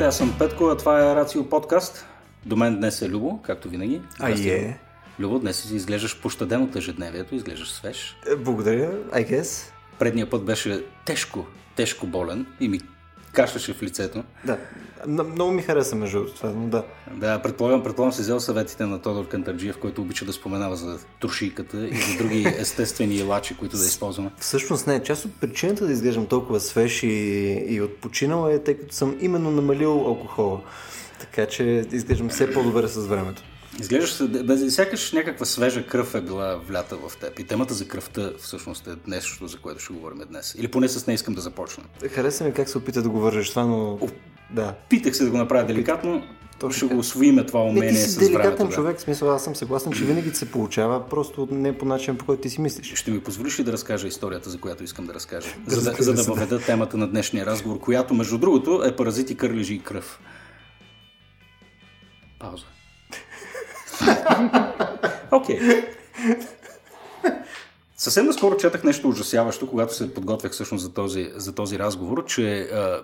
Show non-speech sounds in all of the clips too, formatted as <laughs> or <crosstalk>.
Здравейте, аз съм Петко, а това е Рацио подкаст. До мен днес е Любо, както винаги. А е. Любо, днес изглеждаш пощаден от ежедневието, изглеждаш свеж. Е, благодаря, I guess. Предния път беше тежко, тежко болен и ми кашляше в лицето. Да, много ми хареса между това, но да. Да, предполагам, предполагам си взел съветите на Тодор Кантарджиев, който обича да споменава за трошийката и за други <laughs> естествени лачи, които да използваме. Всъщност не, част от причината да изглеждам толкова свеж и, и отпочинал е, тъй като съм именно намалил алкохола. Така че изглеждам все по-добре с времето. Изглеждаш, без, сякаш някаква свежа кръв е била влята в теб. И темата за кръвта всъщност е нещо, за което ще говорим днес. Или поне с нея искам да започна. Хареса ми как се опита да го вържеш това, но... О, да. Питах се да го направя деликатно, то ще го освоиме това умение не, ти си с деликатен времето, човек, смисъл, аз съм съгласен, че винаги се получава, просто не по начин, по който ти си мислиш. Ще ми позволиш ли да разкажа историята, за която искам да разкажа? За да, за да въведа темата на днешния разговор, която, между другото, е паразити, кърлежи и кръв. Пауза. <laughs> Окей. Съвсем наскоро четах нещо ужасяващо, когато се подготвях всъщност за този, за този разговор, че а,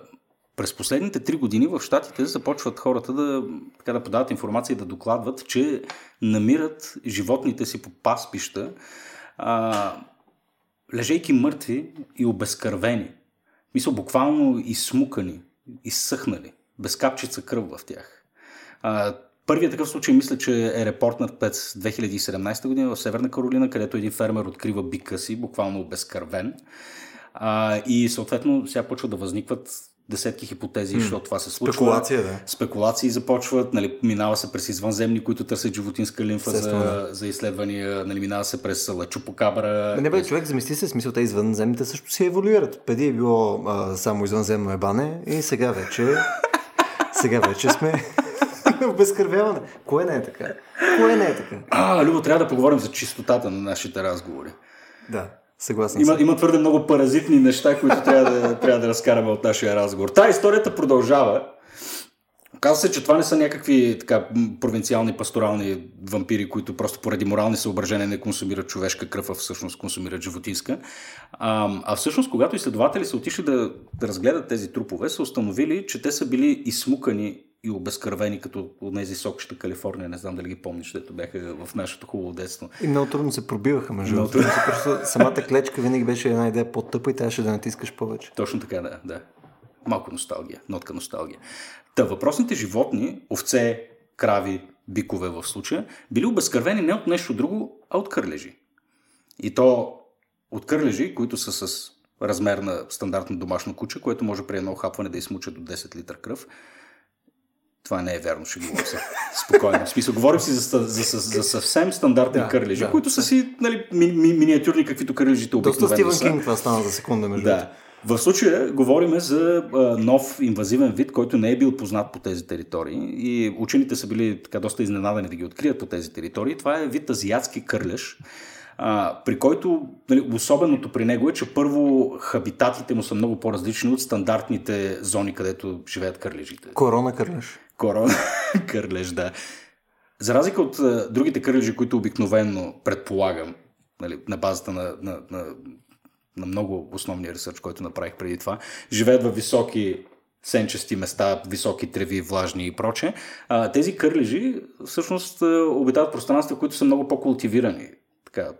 през последните три години в Штатите започват хората да, така, да подават информация и да докладват, че намират животните си по паспища, а, лежейки мъртви и обезкървени. Мисля, буквално изсмукани, изсъхнали, без капчица кръв в тях. А, Първият такъв случай мисля, че е репортнат през 2017 година в Северна Каролина, където един фермер открива бика си, буквално безкървен. А, и съответно сега почва да възникват десетки хипотези, mm. защото това се случва. Спекулация, да. Спекулации започват, нали, минава се през извънземни, които търсят животинска лимфа за, да. за изследвания, нали, минава се през лачупокабра. Не бе, човек, замисли се, смисъл, те извънземните също си еволюират. Преди е било а, само извънземно ебане и сега вече, сега вече сме <laughs> Обезкървяване. Кое не е така? Кое не е така? А, Любо, трябва да поговорим за чистотата на нашите разговори. Да, съгласен има, има твърде много паразитни неща, които трябва да, <laughs> трябва да разкараме от нашия разговор. Та историята продължава. Казва се, че това не са някакви така провинциални пасторални вампири, които просто поради морални съображения не консумират човешка кръв, а всъщност консумират животинска. А, а всъщност, когато изследователи са отишли да, да разгледат тези трупове, са установили, че те са били изсмукани и обезкървени като от тези сокща Калифорния, не знам дали ги помниш, дето бяха в нашето хубаво детство. И много трудно се пробиваха, между другото. Трудно... Просто самата клечка винаги беше една идея по-тъпа и трябваше да натискаш повече. Точно така, да, да. Малко носталгия, нотка носталгия. Та въпросните животни, овце, крави, бикове в случая, били обезкървени не от нещо друго, а от кърлежи. И то от кърлежи, които са с размер на стандартно домашно куче, което може при едно хапване да измуча до 10 литра кръв. Това не е вярно, ще говоря се. Спокойно. В смисъл, говорим си за, за, за, за съвсем стандартни да, кърлежи, да, които са си нали, ми, ми, миниатюрни, каквито кърлежите обикновено Доста Стивен Кинг това стана за секунда, между да. В случая говорим за а, нов инвазивен вид, който не е бил познат по тези територии и учените са били така доста изненадани да ги открият по тези територии. Това е вид азиатски кърлеж, а, при който нали, особеното при него е, че първо хабитатите му са много по-различни от стандартните зони, където живеят кърлежите. Корона кърлеж корона <laughs> кърлеж, да. За разлика от а, другите кърлежи, които обикновенно предполагам, нали, на базата на, на, на, на много основния ресърч, който направих преди това, живеят в високи сенчести места, високи треви, влажни и проче. А, тези кърлежи всъщност обитават пространства, които са много по-култивирани. Така,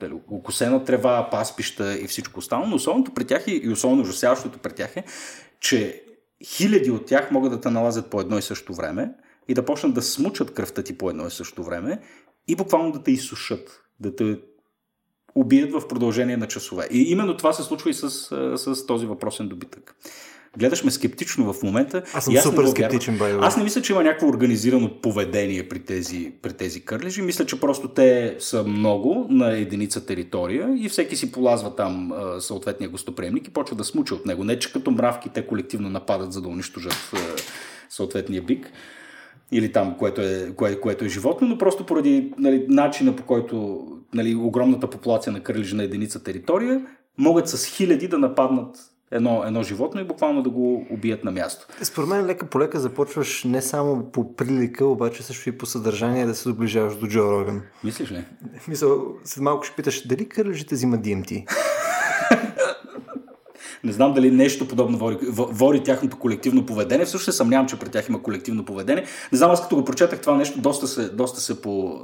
дали, окосена трева, паспища и всичко останало, но особеното при тях и особено ужасяващото при тях е, че хиляди от тях могат да те налазят по едно и също време и да почнат да смучат кръвта ти по едно и също време и буквално да те изсушат, да те убият в продължение на часове. И именно това се случва и с, с този въпросен добитък гледаш ме скептично в момента. Аз съм аз супер скептичен, бай. Аз не мисля, че има някакво организирано поведение при тези, при тези кърлежи. Мисля, че просто те са много на единица територия и всеки си полазва там съответния гостоприемник и почва да смуча от него. Не, че като мравки те колективно нападат, за да унищожат съответния бик или там, което е, кое, което е животно, но просто поради нали, начина по който нали, огромната популация на кърлежи на единица територия могат с хиляди да нападнат едно, едно животно и буквално да го убият на място. Според мен лека по лека започваш не само по прилика, обаче също и по съдържание да се доближаваш до Джо Роган. Мислиш ли? Мисля, след малко ще питаш дали кърлежите взимат DMT? Не знам дали нещо подобно води, води тяхното колективно поведение. Всъщност се съмнявам, че при тях има колективно поведение. Не знам, аз като го прочетах това нещо, доста се, доста се по,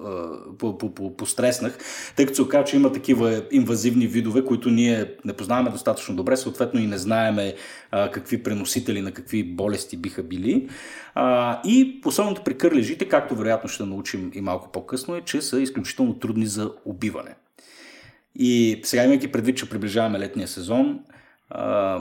по, по, по, постреснах, тъй като се оказа, че има такива инвазивни видове, които ние не познаваме достатъчно добре, съответно и не знаеме а, какви преносители на какви болести биха били. А, и особеното при кърлежите, както вероятно ще научим и малко по-късно, е, че са изключително трудни за убиване. И сега, имайки предвид, че приближаваме летния сезон, а,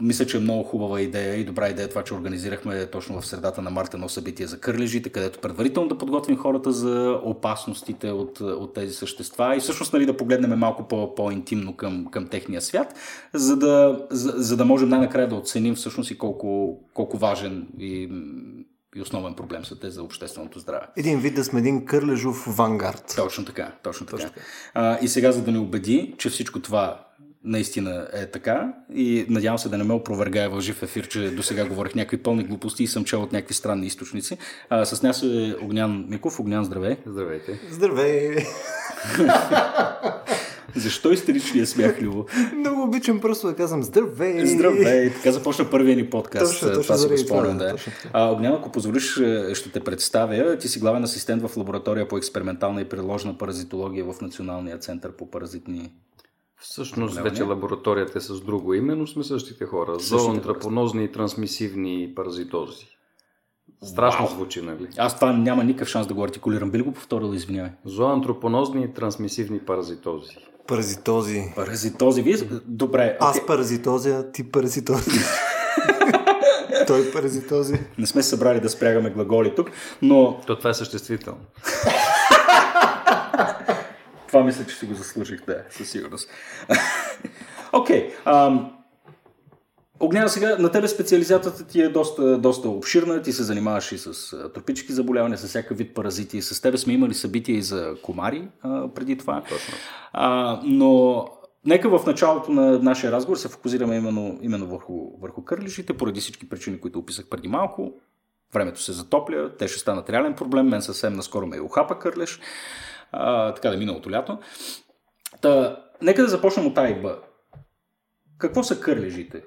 мисля, че е много хубава идея и добра идея това, че организирахме точно в средата на марта едно събитие за кърлежите, където предварително да подготвим хората за опасностите от, от тези същества и всъщност нали, да погледнем малко по, по-интимно към, към техния свят, за да, за, за да можем най-накрая да оценим всъщност и колко, колко важен и и основен проблем са те за общественото здраве. Един вид да сме един кърлежов вангард. Точно така, точно така. Точно така. А, и сега, за да ни убеди, че всичко това наистина е така и надявам се да не ме опровергая в жив ефир, че до сега говорих някакви пълни глупости и съм чел от някакви странни източници. А, с нас е Огнян Миков. Огнян, здравей. Здравейте. Здравей. <laughs> Защо истеричния смях, Любо? Много обичам просто да казвам здравей. Здравей. Така започна първия ни подкаст. Точно, точно, това си го спомням, да. А, Огнян, ако позволиш, е, ще те представя. Ти си главен асистент в лаборатория по експериментална и приложна паразитология в Националния център по паразитни Всъщност вече лабораторията е с друго име, но сме същите хора. Зооантрапонозни и трансмисивни паразитози. Страшно Вау. звучи, нали? Аз това няма никакъв шанс да го артикулирам. Би ли го повторил, извинявай? Зооантропонозни и трансмисивни паразитози. Паразитози. Паразитози. Вие... Добре. Аз okay. паразитози, а ти паразитози. <laughs> Той паразитози. Не сме събрали да спрягаме глаголи тук, но... То това е съществително. Това мисля, че си го заслужих, да, със сигурност. <laughs> Окей. okay, Огняна, сега на тебе специализацията ти е доста, доста обширна. Ти се занимаваш и с тропически заболявания, с всякакъв вид паразити. С тебе сме имали събития и за комари а, преди това. Точно. А, но нека в началото на нашия разговор се фокусираме именно, именно върху, върху кърлишите, поради всички причини, които описах преди малко. Времето се затопля, те ще станат реален проблем. Мен съвсем наскоро ме е ухапа кърлеш а, така да миналото лято. Та, нека да започнем от А и Б. Какво са кърлежите?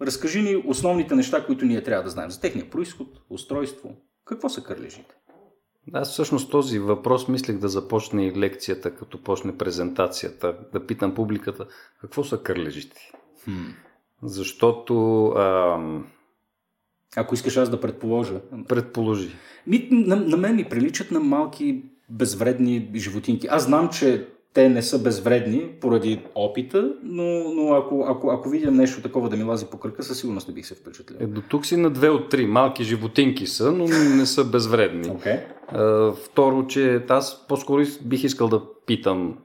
Разкажи ни основните неща, които ние трябва да знаем за техния происход, устройство. Какво са кърлежите? Аз всъщност този въпрос мислех да започне и лекцията, като почне презентацията, да питам публиката какво са кърлежите. Хм. Защото... Ам... Ако искаш аз да предположа. Предположи. Ми, на, на мен ми приличат на малки безвредни животинки. Аз знам, че те не са безвредни поради опита, но, но ако, ако, ако видя нещо такова да ми лази по кръка, със сигурност не бих се впечатлил. Е, до тук си на две от три. Малки животинки са, но не са безвредни. <laughs> Okay. А, второ, че аз по-скоро бих искал да питам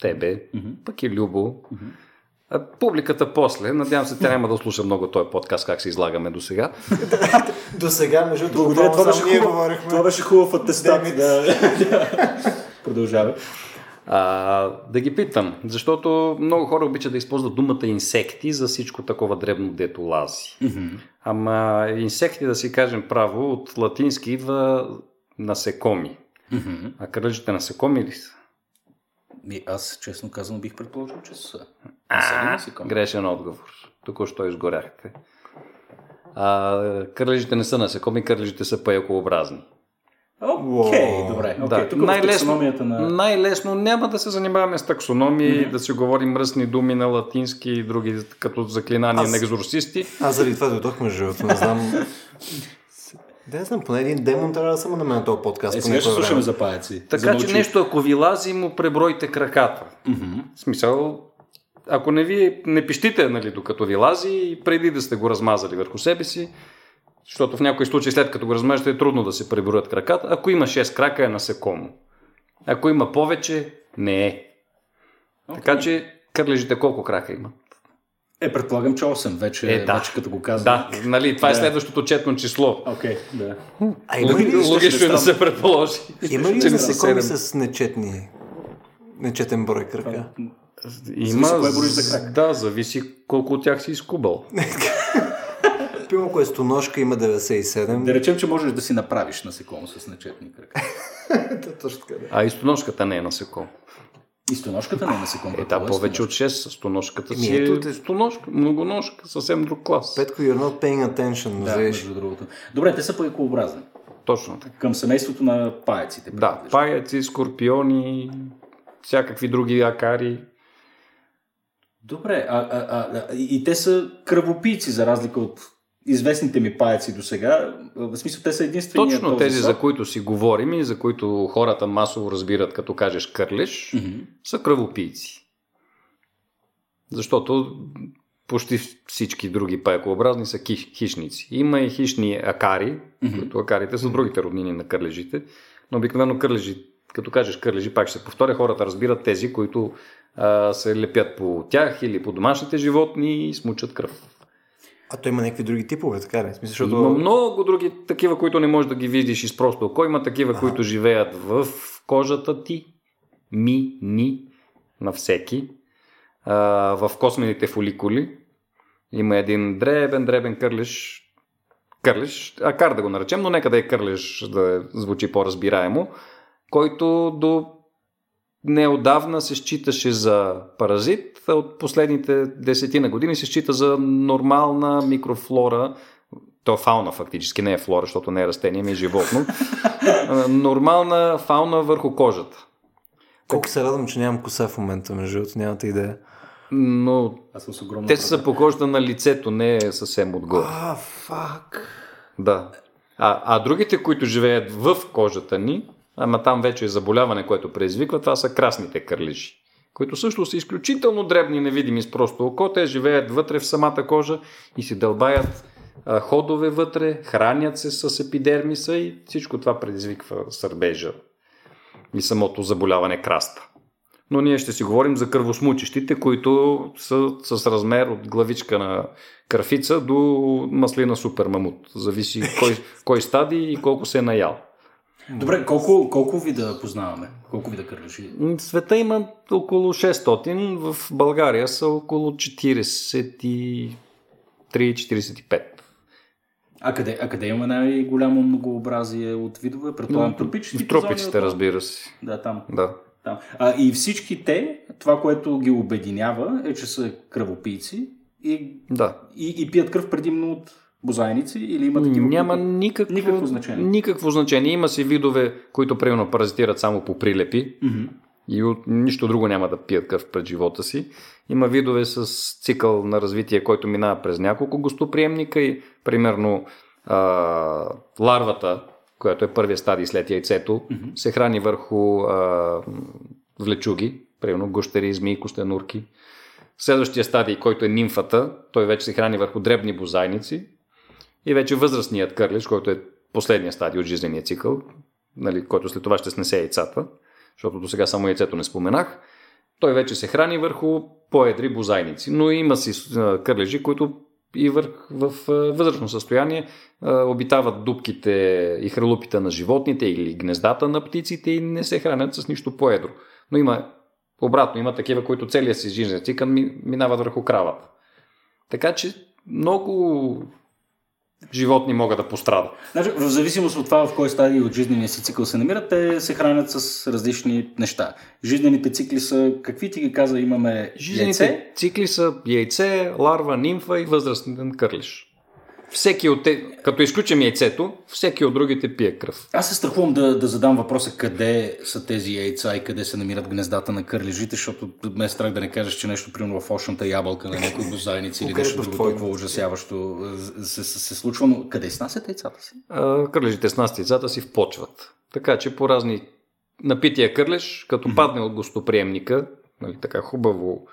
тебе, mm-hmm. пък и Любо, mm-hmm публиката после, надявам се, тя няма да слуша много този подкаст, как се излагаме до сега. <laughs> до сега, между другото, Благодаря, това, беше хубав, това беше хубав атестат. Да. <laughs> Продължава. А, да ги питам, защото много хора обичат да използват думата инсекти за всичко такова дребно дето лази. Mm-hmm. Ама инсекти, да си кажем право, от латински идва насекоми. Mm-hmm. А кръжите насекоми ли са? Ми, аз, честно казвам, бих предположил, че са. А, грешен отговор. Току-що изгоряхте. А, кърлежите не са насекоми, кърлежите са паякообразни. Окей, okay, добре. Okay, да. Тук най-лесно, на... най-лесно няма да се занимаваме с таксономии, mm-hmm. да си говорим мръсни думи на латински и други като заклинания аз... на екзорсисти. Аз заради това дойдох между другото. Не знам. Да, знам, поне един демон трябва да съм на мен този подкаст. Е, сега ще слушаме за паяци. Така за че нещо, ако ви лази, му пребройте краката. Mm-hmm. В смисъл, ако не ви не пищите, нали, докато ви лази, преди да сте го размазали върху себе си, защото в някои случаи след като го размажете е трудно да се преброят краката. Ако има 6 крака е насекомо. Ако има повече, не е. Okay. Така че кърлежите колко крака имат? Е, предполагам, че 8 вече, е, да. вече като го казвам. Да, нали, това е да. е следващото четно число. Окей, okay, да. А има ли Логично е да се предположи. Има ли насекоми с нечетни, нечетен брой крака? Има, за крак. да, зависи колко от тях си изкубал. <laughs> Пилно, ако е стоножка, има 97. Да речем, че можеш да си направиш насекомо с нечетни крака. <laughs> Точно така, да. А и стоножката не е насекомо. И стоношката не е насекомо. Е, да, повече от 6 с стоношката Еми, си ето е стоношка, многоножка, съвсем друг клас. Петко, you're not paying attention. Да, между другото. Добре, те са паекообразни. Точно така. Към семейството на паеците. Да, паяци, скорпиони, всякакви други акари. Добре, а, а, а, а, и те са кръвопийци, за разлика от известните ми паяци до сега. В смисъл, те са единствени. Точно тези, за които си говорим и за които хората масово разбират, като кажеш кърлеш, са кръвопийци. Защото почти всички други паекообразни са хищ, хищници. Има и хищни акари, Мгм. които акарите са другите роднини на кърлежите, но обикновено кърлежи, като кажеш кърлежи, пак ще се повторя, хората разбират тези, които а, се лепят по тях или по домашните животни и смучат кръв. А той има някакви други типове, така ли? Смисъл, защото... Има много други такива, които не можеш да ги видиш из просто око. Има такива, Аха. които живеят в кожата ти, ми, ни, на всеки, а, в космените фоликули. Има един дребен, дребен кърлеш, кърлеш, акар да го наречем, но нека да е кърлеш, да звучи по-разбираемо, който до неодавна се считаше за паразит, а от последните десетина години се счита за нормална микрофлора, то е фауна фактически, не е флора, защото не е растение, ми е животно. <laughs> Нормална фауна върху кожата. Колко се радвам, че нямам коса в момента, между другото, нямате идея. Но Аз съм с огромно. те са по кожата на лицето, не е съвсем отгоре. А, фак. Да. А, а другите, които живеят в кожата ни, ама там вече е заболяване, което предизвиква, това са красните кърлежи, които също са изключително дребни невидими с просто око. Те живеят вътре в самата кожа и си дълбаят а, ходове вътре, хранят се с епидермиса и всичко това предизвиква сърбежа и самото заболяване краста. Но ние ще си говорим за кръвосмучещите, които са с размер от главичка на кърфица до маслина супер мамут. Зависи кой, кой стадий и колко се е наял. Добре, колко, колко вида познаваме? Колко вида кърлежи? В света има около 600, в България са около 43-45. А къде, а къде има най-голямо многообразие от видове? Предполагам, Но, тропическите В тропиците, зони, разбира се. Да, там. Да. там. А, и всички те, това, което ги обединява, е, че са кръвопийци и, да. и, и пият кръв предимно от бозайници или има такива? Няма които- никакво, никакво значение. Никакво значение. Има си видове, които примерно паразитират само по прилепи Мгм. и от нищо друго няма да пият кръв пред живота си. Има видове с цикъл на развитие, който минава през няколко гостоприемника и примерно а, ларвата, която е първия стадий след яйцето, Мгм. се храни върху а, влечуги, примерно гущери, змии, костенурки. Следващия стадий, който е нимфата, той вече се храни върху дребни бозайници и вече възрастният кърлеж, който е последния стадий от жизнения цикъл, нали, който след това ще снесе яйцата, защото до сега само яйцето не споменах, той вече се храни върху по-едри бозайници. Но има си кърлежи, които и върх, в възрастно състояние обитават дубките и хралупите на животните или гнездата на птиците и не се хранят с нищо по-едро. Но има обратно, има такива, които целият си жизнен цикъл ми- минават върху кравата. Така че много животни могат да пострадат. Значи, в зависимост от това в кой стадий от жизнения си цикъл се намират, те се хранят с различни неща. Жизнените цикли са, какви ти ги каза, имаме Жизнените яйце, цикли са яйце, ларва, нимфа и възрастен кърлиш. Всеки от те, като изключим яйцето, всеки от другите пие кръв. Аз се страхувам да, да задам въпроса къде са тези яйца и къде се намират гнездата на кърлежите, защото ме е страх да не кажеш, че нещо примерно в очната ябълка на някой бозайници или нещо в друго толкова ужасяващо е, се, се, се случва, но къде снасят яйцата си? А, Кърлежите с нас яйцата си впочват. Така че по разни напития кърлеж, като падне от гостоприемника, нали, така хубаво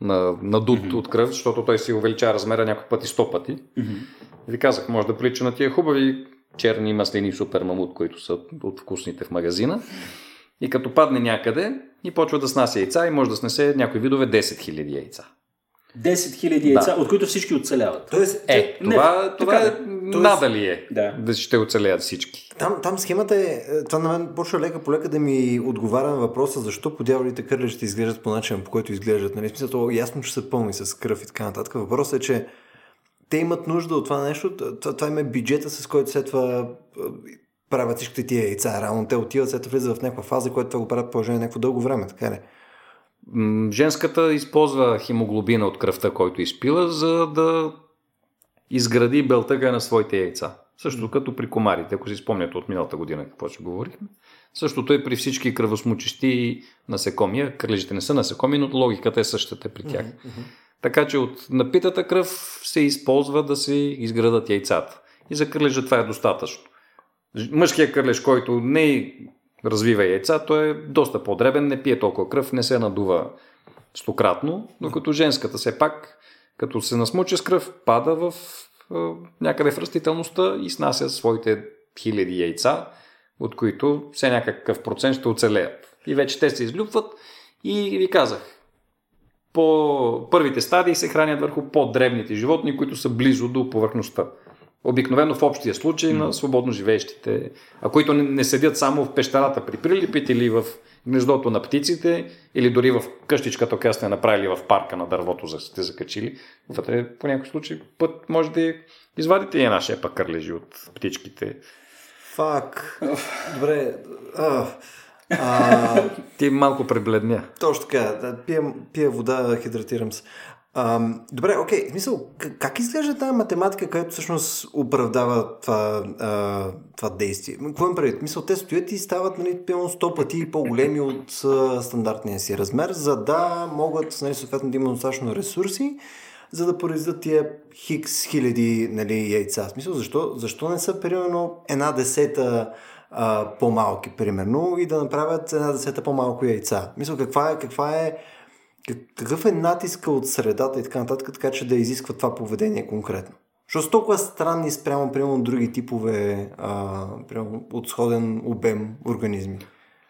на, надут от кръв, защото той си увеличава размера няколко пъти, сто пъти. Ви казах, може да прилича на тия хубави черни маслини супер мамут, които са от вкусните в магазина. И като падне някъде и почва да снася яйца и може да снесе някои видове 10 000 яйца. 10 000 яйца, от които всички оцеляват. Тоест, Е, Не, това, това е, да. Тоест- надали е Да. да ще оцелеят всички. Там, там схемата е, е, това на мен почва лека по лека да ми отговаря на въпроса защо по дяволите кърлежите изглеждат по начин, по който изглеждат. Нали? Смисъл, то ясно, че са пълни с кръв и така нататък. Въпросът е, че те имат нужда от това нещо, това, това им е бюджета, с който след това е, правят всичките тия яйца. Реално те отиват, след това влизат в някаква фаза, която това го правят положение някакво дълго време, така ли? М, Женската използва хемоглобина от кръвта, който изпила, за да изгради белтъга на своите яйца. Също като при комарите, ако си спомняте от миналата година какво ще говорихме. Същото е при всички кръвосмучещи насекоми. Кърлежите не са насекоми, но логиката е същата при тях. Така че от напитата кръв се използва да се изградат яйцата. И за кърлежа това е достатъчно. Мъжкият кърлеж, който не развива яйца, той е доста по-дребен, не пие толкова кръв, не се надува стократно, докато женската все пак, като се насмуче с кръв, пада в някъде в растителността и снася своите хиляди яйца, от които все някакъв процент ще оцелеят. И вече те се излюпват и ви казах, по първите стадии се хранят върху по-дребните животни, които са близо до повърхността. Обикновено в общия случай на свободно живеещите, а които не, не седят само в пещерата при прилипите или в гнездото на птиците, или дори в къщичката, която сте направили в парка на дървото, за сте закачили. Вътре по някой случай път може да извадите и една шепа кърлежи от птичките. Фак. Добре. А, а, Ти малко пребледня. точно така. Да, пия, пия вода, хидратирам се. А, добре, окей. Смисъл, как изглежда тази математика, която всъщност оправдава това, а, това действие? Какво им предвид? Мисъл, те стоят и стават нали, пълно 100 пъти по-големи от а, стандартния си размер, за да могат нали, съответно да имат достатъчно ресурси, за да произведат тия хикс хиляди нали, яйца. Смисъл, защо, защо не са примерно една десета а, по-малки, примерно, и да направят една десета по-малко яйца? Мисля, каква е, каква е, как- какъв е натиска от средата и така нататък, така че да изисква това поведение конкретно? Защото са толкова странни спрямо, примерно, други типове а, примерно, от сходен обем организми.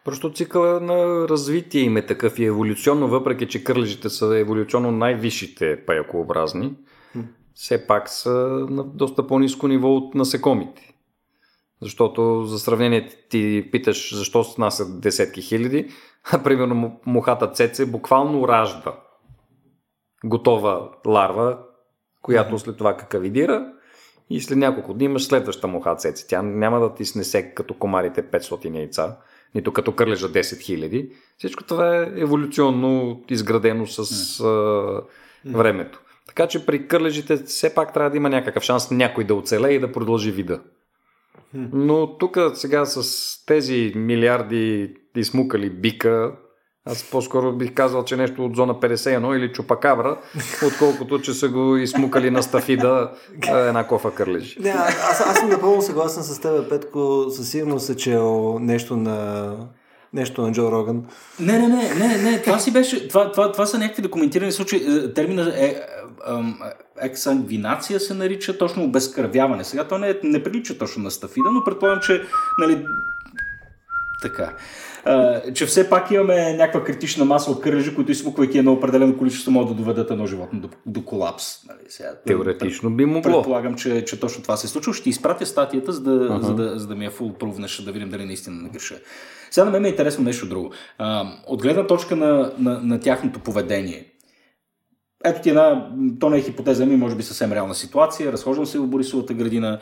Просто цикъла на развитие им е такъв и еволюционно, въпреки че кърлежите са еволюционно най-висшите паякообразни, все пак са на доста по-низко ниво от насекомите. Защото за сравнение ти питаш защо снасят десетки хиляди, <laughs> а примерно му- мухата цеце буквално ражда готова ларва, която след това какавидира и след няколко дни имаш следваща муха цеце. Тя няма да ти снесе като комарите 500 яйца, нито като кърлежа 10 000. Всичко това е еволюционно изградено с а, времето. Така че при кърлежите все пак трябва да има някакъв шанс някой да оцелее и да продължи вида. Но тук сега с тези милиарди измукали бика, аз по-скоро бих казал, че нещо от зона 51 или чупакабра, <laughs> отколкото, че са го измукали на стафида една кофа кърлежи. Не, а- аз, аз съм напълно съгласен с теб, Петко. Със сигурност е чел нещо на, нещо на Джо Роган. Не, не, не, не, не, това си беше, това, това, това са някакви документирани случаи. Е, Термина е, ексангвинация се нарича точно обезкървяване. Сега то не, е- не прилича точно на стафида, но предполагам, че нали, така. А, че все пак имаме някаква критична маса от кърлежи, които изсмуквайки едно определено количество, могат да доведат едно животно до, до колапс. Нали, сега, Теоретично би могло. Предполагам, че, че точно това се е случило. Ще изпратя статията, за да, uh-huh. за да, за да ми я фулпрувнеш, да видим дали наистина не греша. Сега на мен ме е интересно нещо друго. А, от гледна точка на, на, на тяхното поведение. Ето ти една, то не е хипотеза, ми може би съвсем реална ситуация. Разхождам се в Борисовата градина,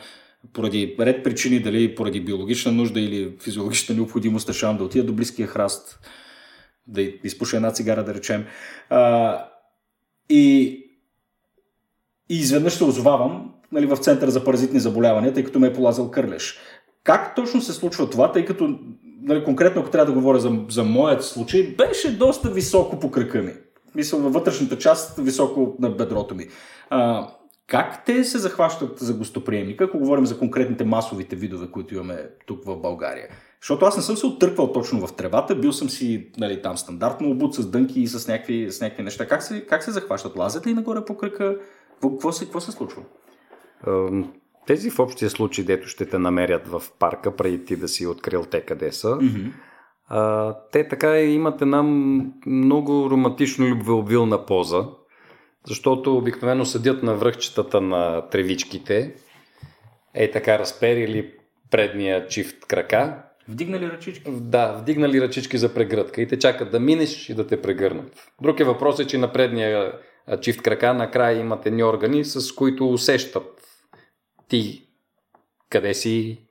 поради ред причини, дали поради биологична нужда или физиологична необходимост, решавам да отида до близкия храст, да изпуша една цигара, да речем. А, и, и изведнъж се озовавам нали, в център за паразитни заболявания, тъй като ме е полазал кърлеж. Как точно се случва това, тъй като нали, конкретно ако трябва да говоря за, за моят случай, беше доста високо по кръка ми. Мисля, във вътрешната част, високо на бедрото ми. А, как те се захващат за гостоприемника, ако говорим за конкретните масовите видове, които имаме тук в България? Защото аз не съм се оттърквал точно в тревата, бил съм си нали, там стандартно обут с дънки и с някакви, с някакви неща. Как се, как се захващат? Лазят ли нагоре по кръка? Какво, се, какво се случва? Тези в общия случай, дето ще те намерят в парка, преди ти да си открил те къде са, Mm-hmm. А, те така имат една много романтично любвеобилна поза, защото обикновено седят на връхчетата на тревичките, е така разперили предния чифт крака, Вдигнали ръчички? да, вдигнали ръчички за прегръдка и те чакат да минеш и да те прегърнат. Друг е въпрос е, че на предния чифт крака накрая имат едни органи, с които усещат ти къде си,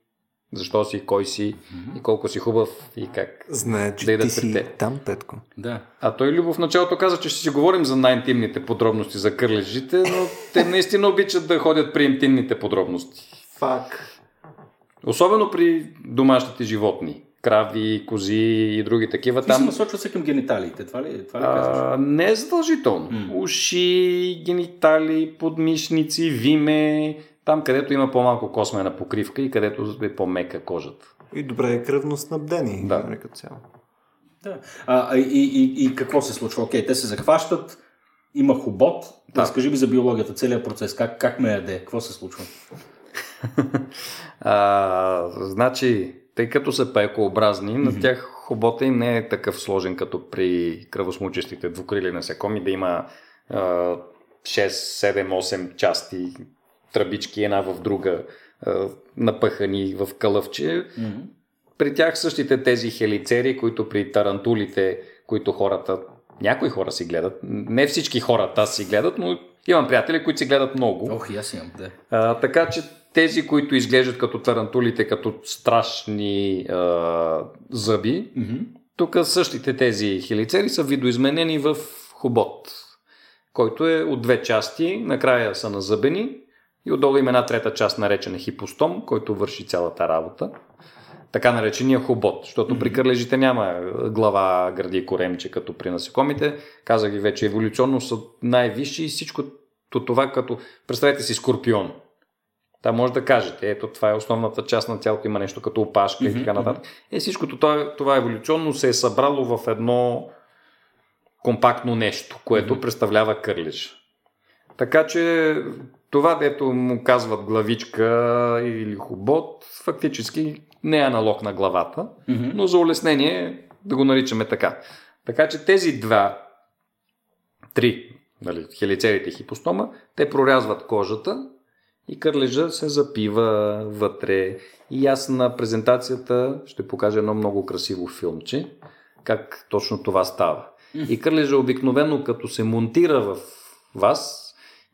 защо си, кой си и колко си хубав и как. Знае, че Да ти си теб. там, Петко. Да. А той Любов в началото каза, че ще си говорим за най-интимните подробности за кърлежите, но те наистина обичат да ходят при интимните подробности. Фак. Особено при домашните животни. Крави, кози и други такива. Ти се Там насочва се към гениталиите. Това ли, това ли казваш? а, не е задължително. М. Уши, генитали, подмишници, виме, там където има по-малко космена покривка и където е по-мека кожата. И добре е кръвно снабдени. Да. нали, като цяло. Да. А, и, и, и какво се случва? Окей, те се захващат, има хобот. Да. Разкажи ми за биологията, целият процес. Как, как ме яде? Какво се случва? <laughs> А, значи, тъй като са паекообразни, на тях хобота им не е такъв сложен като при кръвосмучещите двукрили насекоми, да има а, 6, 7, 8 части, тръбички една в друга, напъхани в кълъвче. Мгм. При тях същите тези хелицери, които при тарантулите, които хората, някои хора си гледат, не всички хора тази си гледат, но имам приятели, които си гледат много. Ох, и аз имам, да. А, така че тези, които изглеждат като тарантулите, като страшни а, зъби, Мгм. тук същите тези хелицери са видоизменени в хобот, който е от две части, накрая са назъбени и отдолу има една трета част, наречена хипостом, който върши цялата работа. Така наречения хобот, защото при кърлежите няма глава, гърди и коремче, като при насекомите. Казах ви вече, еволюционно са най-висши и всичко това като... Представете си скорпион. Та може да кажете, ето това е основната част на тялото, има нещо като опашка и така нататък. Е, всичкото това, това еволюционно се е събрало в едно компактно нещо, което представлява кърлеж. Така че това, дето му казват главичка или хобот, фактически не е аналог на главата, Мгм. но за улеснение да го наричаме така. Така че тези два, три, нали, хелицерите и хипостома, те прорязват кожата и кърлежа се запива вътре. И аз на презентацията ще покажа едно много красиво филмче, как точно това става. И кърлежа обикновено като се монтира в вас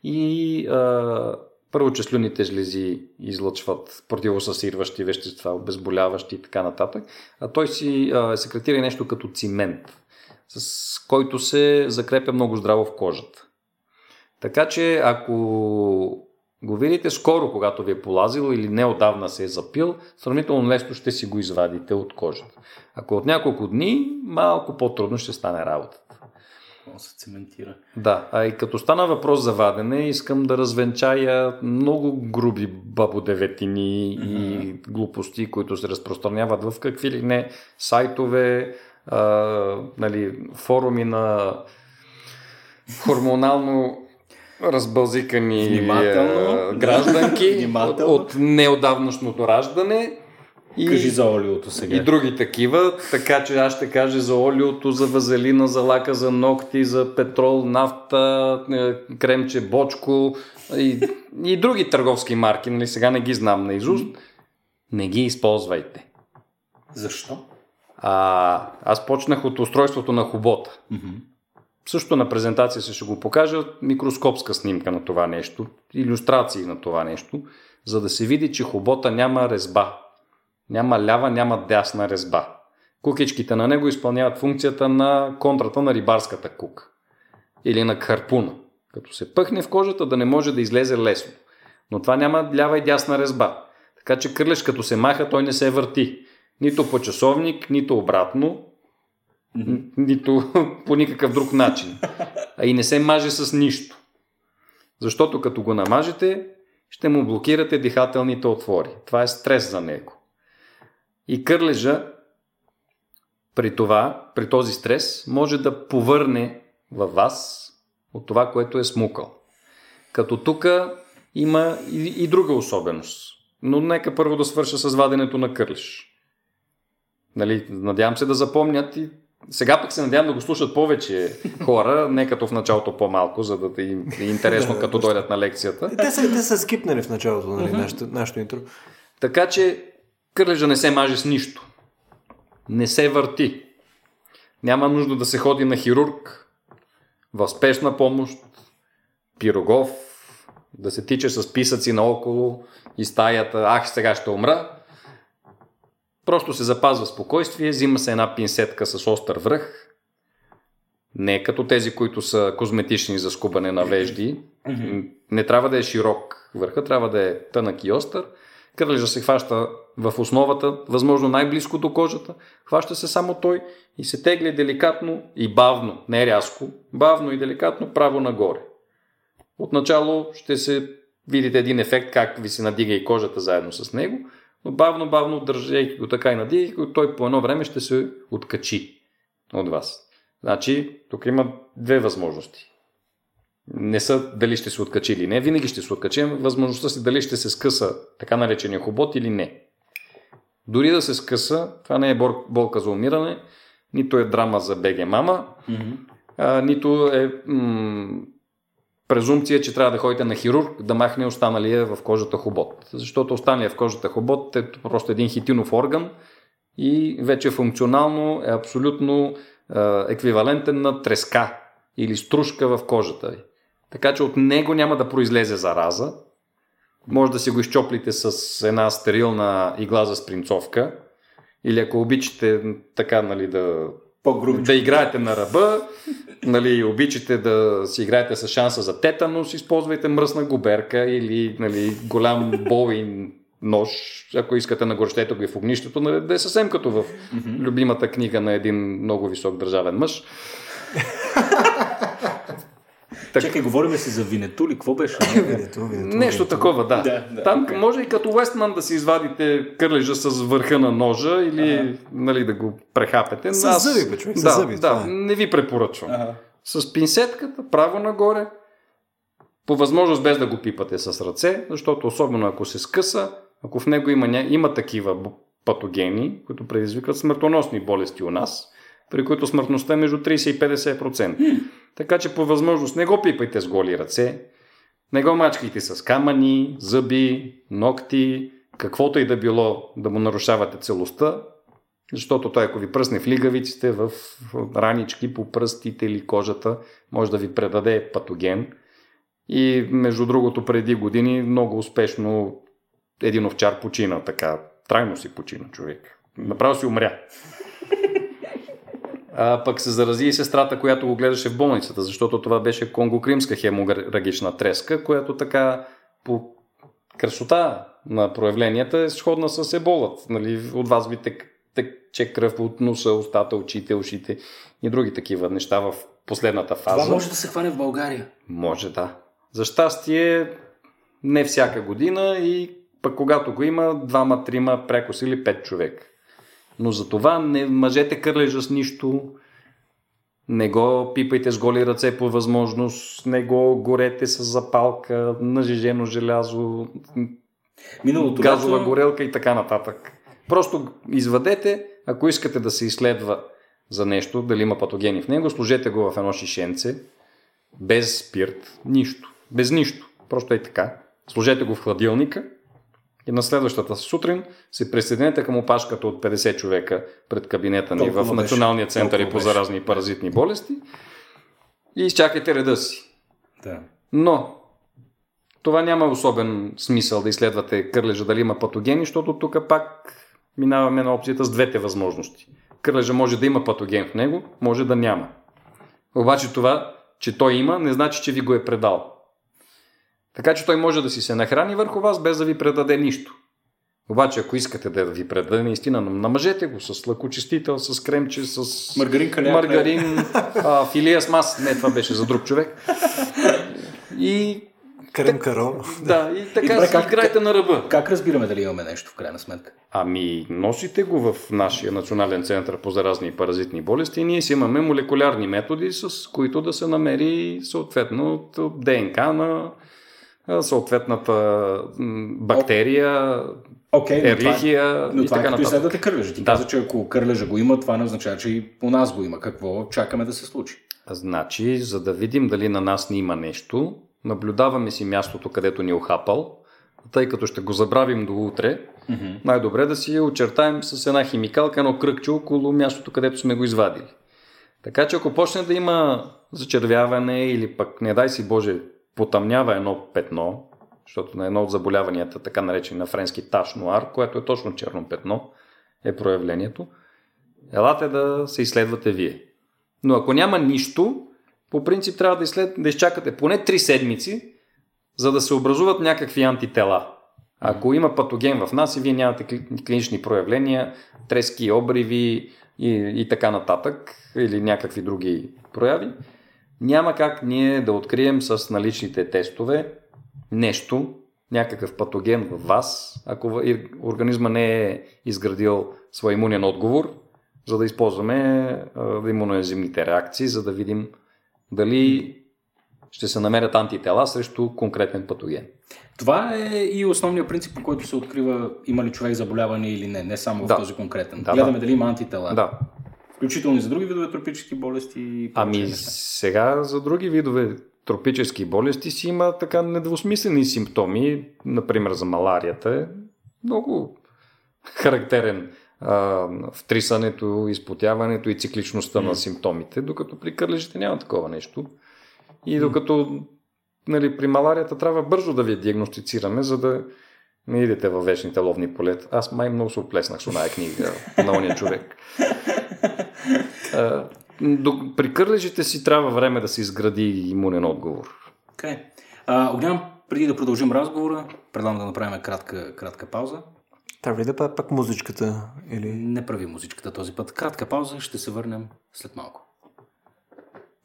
и а, първо, че слюните жлези излъчват противосъсирващи вещества, обезболяващи и така нататък, а той си а, секретира и нещо като цимент, с който се закрепя много здраво в кожата. Така че ако го видите скоро, когато ви е полазил или неодавна се е запил, сравнително лесно ще си го извадите от кожата. Ако от няколко дни, малко по-трудно ще стане работата. Какво се цементира? Да, а и като стана въпрос за вадене, искам да развенчая много груби бабодеветини и глупости, които се разпространяват в какви ли не сайтове, а, нали, форуми на хормонално разбълзикани Внимателно. гражданки <laughs> Внимателно. от неодавнашното раждане. И... Кажи за олиото сега. И други такива, така че аз ще кажа за олиото, за вазелина, за лака за ногти, за петрол, нафта, е, кремче, бочко и, и други търговски марки, нали сега не ги знам наизуст. Не ги използвайте. Защо? А, аз почнах от устройството на хобота. Мгм. Също на презентация се ще го покажа микроскопска снимка на това нещо, иллюстрации на това нещо, за да се види, че хобота няма резба. Няма лява, няма дясна резба. Кукичките на него изпълняват функцията на контрата на рибарската кука. Или на харпуна. Като се пъхне в кожата да не може да излезе лесно. Но това няма лява и дясна резба. Така че кърлеж като се маха, той не се върти. Нито по часовник, нито обратно, нито <laughs> по никакъв друг начин. А и не се маже с нищо. Защото като го намажете, ще му блокирате дихателните отвори. Това е стрес за него. И кърлежа при това, при този стрес, може да повърне във вас от това, което е смукал. Като тук има и, и друга особеност. Но нека първо да свърша с ваденето на кърлеж. Нали, надявам се да запомнят и сега пък се надявам да го слушат повече хора, <laughs> не като в началото по-малко, за да им е интересно <laughs> като дойдат на лекцията. Те са, те са скипнали в началото, нали, нашето, нашето интро. Така че кърлежа не се маже с нищо. Не се върти. Няма нужда да се ходи на хирург, в спешна помощ, пирогов, да се тича с писъци наоколо и стаята, ах, сега ще умра. Просто се запазва спокойствие, взима се една пинсетка с остър връх, не като тези, които са козметични за скубане на вежди. Не трябва да е широк върха, трябва да е тънък и остър. Кърлежа се хваща в основата, възможно най-близко до кожата, хваща се само той и се тегли деликатно и бавно, не рязко, бавно и деликатно право нагоре. Отначало ще се видите един ефект как ви се надига и кожата заедно с него, но бавно-бавно държейки го така и надигайки го, той по едно време ще се откачи от вас. Значи, тук има две възможности. Не са дали ще се откачи или не, винаги ще се откачим. Възможността си дали ще се скъса така наречения хобот или не. Дори да се скъса, това не е болка за умиране, нито е драма за БГ мама, mm-hmm. а, нито е м- презумпция, че трябва да ходите на хирург да махне останалия в кожата хобот. Защото останалия в кожата хобот е просто един хитинов орган и вече функционално е абсолютно еквивалентен на треска или стружка в кожата ви. Така че от него няма да произлезе зараза. Може да си го изчоплите с една стерилна игла за спринцовка. Или ако обичате така, нали, да, да играете на ръба, нали, обичате да си играете с шанса за тетанус, използвайте мръсна губерка или нали, голям бол и нож, ако искате нагорещете го и в огнището, нали, да е съвсем като в любимата книга на един много висок държавен мъж. Так... Чакай, говорим си за Винету ли? Какво беше? Винету, Винету, Нещо Винету. такова, да. да, да Там okay. може и като Уестман да си извадите кърлежа с върха на ножа или ага. нали, да го прехапете. С Аз... зъби, бе, човек, да, с зъби. Да, е. не ви препоръчвам. Ага. С пинсетката, право нагоре, по възможност без да го пипате с ръце, защото особено ако се скъса, ако в него има, има такива патогени, които предизвикват смъртоносни болести у нас, при които смъртността е между 30 и 50%. Така че по възможност не го пипайте с голи ръце, не го мачкайте с камъни, зъби, ногти, каквото и да било да му нарушавате целостта, защото той ако ви пръсне в лигавиците, в ранички по пръстите или кожата, може да ви предаде патоген. И между другото преди години много успешно един овчар почина така. Трайно си почина човек. Направо си умря. А пък се зарази и сестрата, която го гледаше в болницата, защото това беше конгокримска хеморагична треска, която така по красота на проявленията е сходна с еболът. Нали, от вас ви тек, тече кръв от носа, устата, очите, ушите и други такива неща в последната фаза. Това може да се хване в България. Може, да. За щастие, не всяка година и пък когато го има, двама, трима, прекос или пет човек. Но за това не мъжете кърлежа с нищо, не го пипайте с голи ръце по възможност, не го горете с запалка, нажижено желязо, Миналото газова лято... горелка и така нататък. Просто извадете, ако искате да се изследва за нещо, дали има патогени в него, сложете го в едно шишенце, без спирт, нищо, без нищо. Просто е така. Сложете го в хладилника и на следващата сутрин се присъединете към опашката от 50 човека пред кабинета ни Толкова в Националния център и по заразни и паразитни болести и изчакайте реда си. Да. Но това няма особен смисъл да изследвате кърлежа дали има патогени, защото тук пак минаваме на опцията с двете възможности. Кърлежа може да има патоген в него, може да няма. Обаче това, че той има, не значи, че ви го е предал. Така че той може да си се нахрани върху вас, без да ви предаде нищо. Обаче, ако искате да ви предаде наистина, намажете го с лъкочистител, с кремче, с маргарин, каляк, маргарин а, филия с мас. Не, това беше за друг човек. И Крем каро. Да, и така и как, играйте на ръба. Как разбираме дали имаме нещо в крайна сметка? Ами, носите го в нашия Национален център по заразни и паразитни болести и ние си имаме молекулярни методи, с които да се намери съответно ДНК на съответната бактерия, okay, ерлихия но това, но това и така е като изследвате кърлежа. Ти да. каза, че ако кърлежа го има, това не означава, че и по нас го има. Какво чакаме да се случи? Значи, за да видим дали на нас не има нещо, наблюдаваме си мястото, където ни е охапал, тъй като ще го забравим до утре, mm-hmm. най-добре да си очертаем с една химикалка, едно кръгче около мястото, където сме го извадили. Така че ако почне да има зачервяване или пък, не дай си Боже, потъмнява едно петно, защото на едно от заболяванията, така наречени на френски таш нуар, което е точно черно петно, е проявлението. Елате да се изследвате вие. Но ако няма нищо, по принцип трябва да, изслед... да изчакате поне 3 седмици, за да се образуват някакви антитела. Ако има патоген в нас и вие нямате кли- клинични проявления, трески, обриви и, и така нататък, или някакви други прояви, няма как ние да открием с наличните тестове нещо, някакъв патоген в вас, ако организма не е изградил свой имунен отговор, за да използваме имуноензимните реакции, за да видим дали ще се намерят антитела срещу конкретен патоген. Това е и основният принцип, по който се открива има ли човек заболяване или не, не само Да. в този конкретен. Да, Гледаме да. дали има антитела. Да, Включително и за други видове тропически болести. Ами сега за други видове тропически болести си има така недвусмислени симптоми. Например за маларията е много характерен а, втрисането, изпотяването и цикличността на симптомите, докато при кърлежите няма такова нещо. И докато нали, при маларията трябва бързо да ви диагностицираме, за да не идете във вечните ловни полета. Аз май много се оплеснах с оная книга на ония човек. <laughs> А, При кърлежите си трябва време да се изгради имунен отговор. Okay. А, Огнян, преди да продължим разговора, предлагам да направим кратка, кратка пауза. Трябва ли да правя пак музичката? Или... Не прави музичката този път. Кратка пауза, ще се върнем след малко.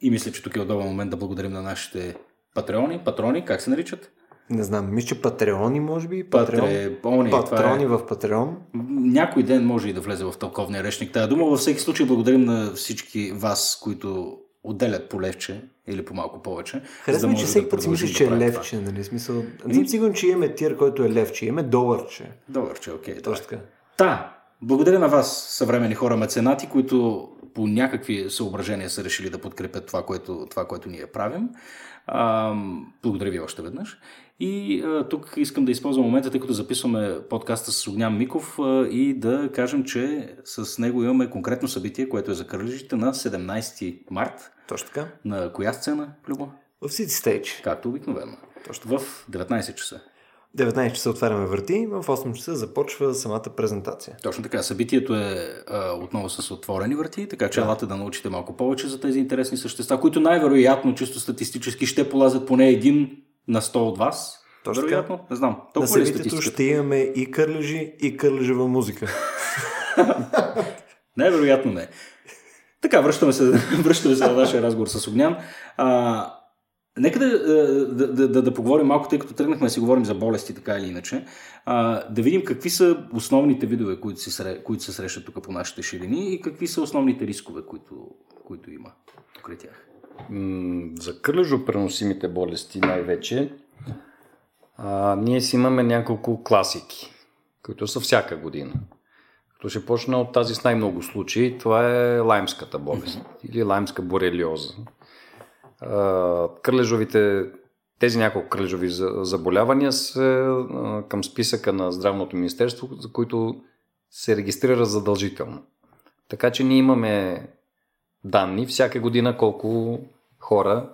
И мисля, че тук е удобен момент да благодарим на нашите патреони, патрони, как се наричат? Не знам, мисля, че Патреони, може би? Патреони, това Патрони е- в Патреон. Някой ден може и да влезе в тълковния речник тая дума. Във всеки случай благодарим на всички вас, които отделят по левче или по малко повече. Харесва ми, че да всеки път си мислиш, да че е левче, нали? Смисъл... Не съм сигурен, че имаме тир, който е левче. Имаме доларче. Това. Добър, че окей. Точно така. Та, благодаря на вас, съвремени хора меценати, които по някакви съображения са решили да подкрепят това, което, това, което ние правим. А, благодаря ви още веднъж. И а, тук искам да използвам момента, тъй като записваме подкаста с Огнян Миков а, и да кажем, че с него имаме конкретно събитие, което е за кърлежите на 17 март. Точно така. На коя сцена, Любо? В City Stage. Както обикновено. Точно. В 19 часа. 19 часа отваряме врати, в 8 часа започва самата презентация. Точно така. Събитието е а, отново с отворени врати, така че елате да научите малко повече за тези интересни същества, които най-вероятно, чисто статистически, ще полазят поне един на 100 от вас. Точно вероятно, не знам. На Толкова ли е събитието ще имаме и кърлежи, и кърлежева музика. <laughs> Най-вероятно не. Така, връщаме се, <laughs> връщаме се на нашия разговор с Огнян. А, нека да, да, да, да, да поговорим малко, тъй като тръгнахме да си говорим за болести, така или иначе. А, да видим какви са основните видове, които се, които се срещат тук по нашите ширини и какви са основните рискове, които, които има покрай тях. За кърлежо преносимите болести най-вече, а, ние си имаме няколко класики, които са всяка година. Като ще почна от тази с най-много случаи, това е лаймската болест или лаймска борелиоза. А, Кърлежовите, тези няколко кърлежови за- заболявания са а, към списъка на Здравното министерство, за които се регистрира задължително. Така че ние имаме данни всяка година колко хора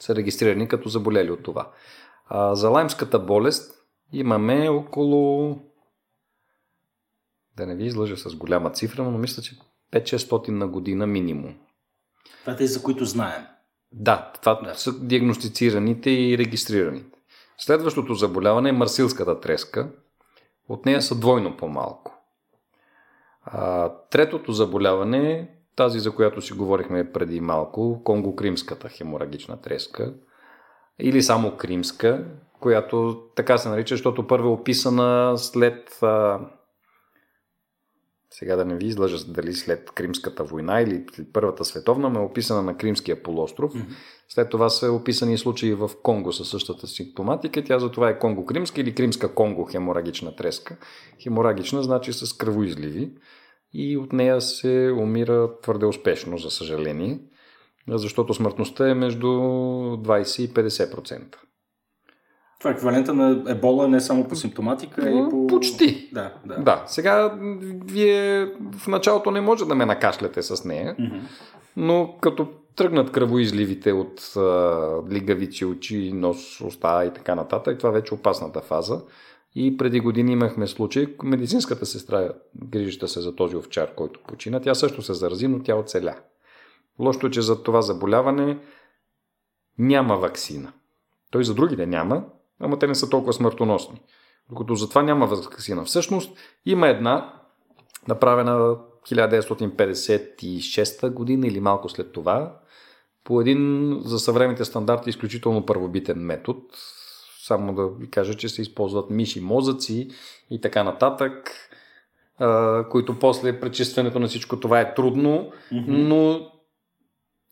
са регистрирани като заболели от това. А, за лаймската болест имаме около да не ви излъжа с голяма цифра, но мисля, че 5-600 на година минимум. Това е тези, за които знаем. Да, това Да. са диагностицираните и регистрираните. Следващото заболяване е марсилската треска. От нея са двойно по-малко. А, третото заболяване е тази, за която си говорихме преди малко, конго-кримската хеморагична треска. Или само кримска, която така се нарича, защото първо е описана след а, сега да не ви излъжа дали след Кримската война или Първата световна, но е описана на Кримския полуостров. Мгм. След това са описани случаи в Конго със същата симптоматика. Тя затова е Конго-кримска или кримска Конго хеморагична треска. Хеморагична значи с кръвоизливи и от нея се умира твърде успешно, за съжаление, защото смъртността е между 20 и 50%. Това е еквивалента на ебола не само по симптоматика, и по... Почти. Да, да. Да, сега вие в началото не може да ме накашляте с нея, Мгм. но като тръгнат кръвоизливите от а, лигавици, очи, нос, уста и така нататък, това вече е опасната фаза И преди години имахме случай, медицинската сестра грижища се за този овчар, който почина. Тя също се зарази, но тя оцеля. Лошото е, че за това заболяване няма вакцина. Той за другите няма, ама те не са толкова смъртоносни. Докато за това няма вакцина. Всъщност има една, направена 1956 година или малко след това, по един за съвременните стандарти изключително първобитен метод. Само да ви кажа, че се използват миши мозъци и така нататък, които после пречистването на всичко това е трудно, mm-hmm. но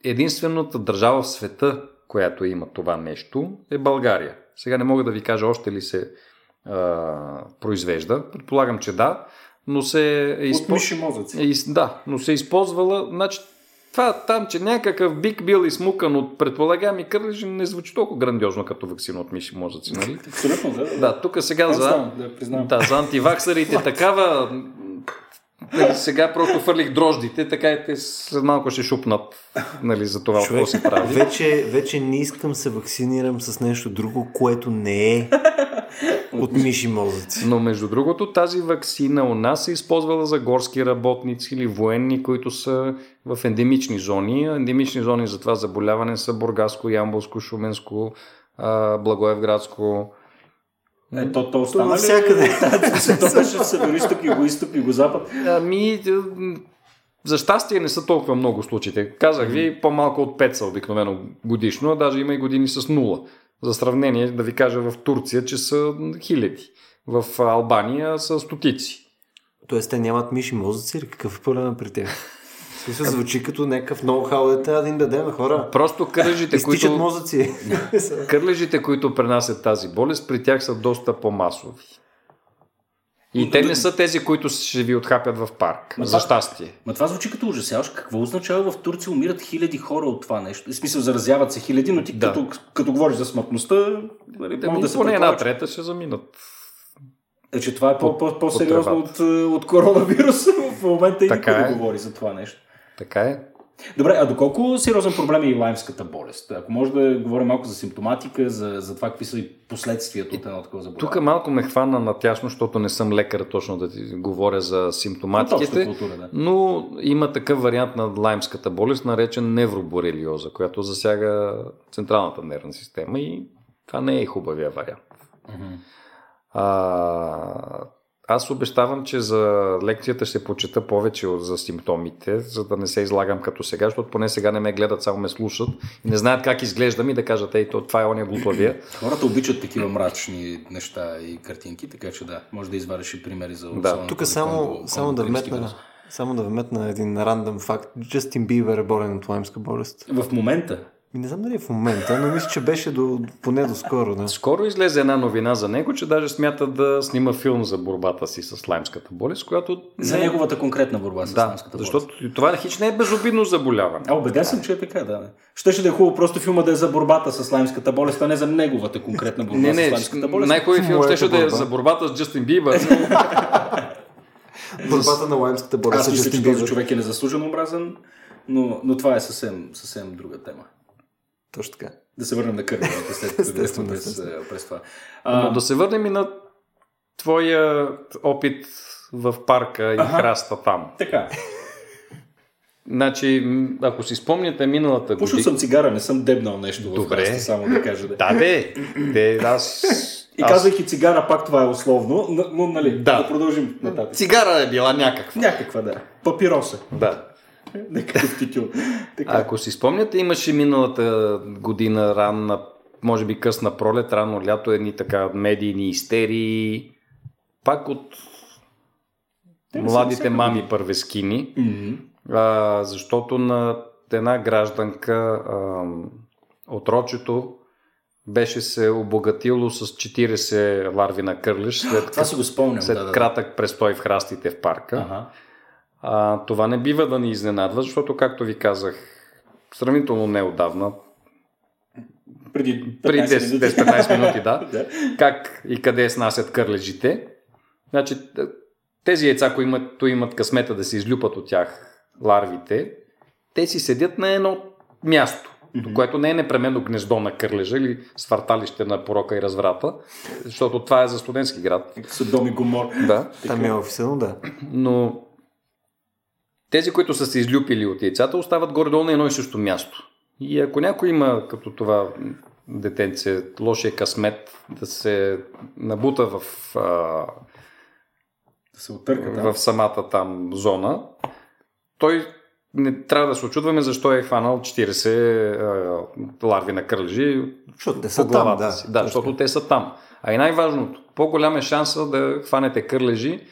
единствената държава в света, която има това нещо, е България. Сега не мога да ви кажа още ли се а, произвежда. Предполагам, че да, но се е използвала. Е, да, но се е използвала. Значи, това там, че някакъв бик бил измукан от предполагами кърлежи, не звучи толкова грандиозно като вакцина от миши мозъци, нали? Абсолютно, да. Да, тук сега за, да, да, за антиваксарите такава Нали, сега просто фърлих дрождите, така и те след малко ще шупнат нали, за това, какво се прави. Вече, вече не искам се вакцинирам с нещо друго, което не е от миши мозъци. Но между другото, тази вакцина у нас се използвала за горски работници или военни, които са в ендемични зони. Ендемични зони за това заболяване са Бургаско, Ямболско, Шуменско, Благоевградско, е, то, то остана навсякъде. <laughs> То беше северо-исток, юго-исток, юго-запад. Ами, за щастие не са толкова много случаите. Казах ви, по-малко от 5 са обикновено годишно, а даже има и години с 0. За сравнение, да ви кажа в Турция, че са хиляди. В Албания са стотици. Тоест те нямат миши мозъци или какъв е проблема при тях? Смисъл, звучи като някакъв ноу-хау да трябва да им дадем хора. Просто кърлежите, които... мозъци. <laughs> кърлежите, които пренасят тази болест, при тях са доста по-масови. И те не са тези, които ще ви отхапят в парк. Ма за това, щастие. Ма това звучи като ужасяващо. Какво означава в Турция умират хиляди хора от това нещо? В смисъл, заразяват се хиляди, но ти да. като, като говориш за смъртността, нали, да, да се поне една трета ще заминат. Е, че това е по, по, по-сериозно от, от коронавируса <laughs> в момента и така никой е. да говори за това нещо. Така е. Добре, а доколко сериозен проблем е и лаймската болест? Ако може да говорим малко за симптоматика, за, за това какви са и последствията от едно такова заболяване. Тук малко ме хвана на тясно, защото не съм лекар точно да ти говоря за симптоматиките, култура, да. но има такъв вариант на лаймската болест, наречен невроборелиоза, която засяга централната нервна система и това не е хубавия вариант. Uh-huh. А, аз обещавам, че за лекцията ще почета повече за симптомите, за да не се излагам като сега, защото поне сега не ме гледат, само ме слушат и не знаят как изглеждам и да кажат, ей, това е оня глупавия. Хората обичат такива мрачни неща и картинки, така че да, може да извадиш и примери за Да, тук само, само да вметна, само да вметна един рандъм факт. Джастин Бибер е болен от лаймска болест. В момента? Ми не знам дали е в момента, но мисля, че беше до, поне до скоро. Да. Скоро излезе една новина за него, че даже смята да снима филм за борбата си с лаймската болест, която... За не... неговата конкретна борба с да, лаймската болест. защото това хич не е безобидно заболяване. А, убеден съм, че е така, да. Ще ще да е хубаво просто филма да е за борбата с лаймската болест, а не за неговата конкретна борба не, не, с лаймската болест. Най-хубавият филм ще, ще да е за борбата с Джастин Бибър. <laughs> борбата на лаймската болест. Аз мисля, че този човек е незаслужено омразен, но, но това е съвсем, съвсем друга тема. Точно така. Да се върнем на кървата <laughs> след естествено, през, през това. А... Но да се върнем и на твоя опит в парка и ага. храста там. Така. Значи, ако си спомняте миналата година... Пушил съм цигара, не съм дебнал нещо Добре. в храста, само да кажа. Да, да бе. Де, аз... И аз... казах и цигара, пак това е условно, но, но нали, да. да продължим нататък. Цигара е била някаква. Някаква, да. Папироса. Да. <laughs> Некакъв тютюн. Така. Ако си спомняте, имаше миналата година ранна, може би късна пролет, рано лято, едни така медийни истерии, пак от Те младите мами първескини, mm-hmm. а, защото на една гражданка а, от Рочето беше се обогатило с 40 ларви на кърлиш след, Това си го спомням, след да, да. кратък престой в храстите в парка. Ага. А, това не бива да ни изненадва, защото, както ви казах, сравнително неодавна, преди 10-15 минути, да, да, как и къде снасят кърлежите. Значи, тези яйца, които имат, имат късмета да се излюпат от тях ларвите, те си седят на едно място. mm-hmm. което не е непременно гнездо на кърлежа или свърталище на порока и разврата, защото това е за студентски град. Съдом и Гомор. Да. Там е офиса, но да. Но тези, които са се излюпили от яйцата, остават горе-долу на едно и също място. И ако някой има като това детенце лошия късмет да се набута в, а, Да се отърка там. в самата там зона, той не трябва да се очудваме защо е хванал 40 а, ларви на кърлежи Защото те са там, да. си. Да, защото те са там. А и най-важното, по-голям е шанса да хванете кърлежи,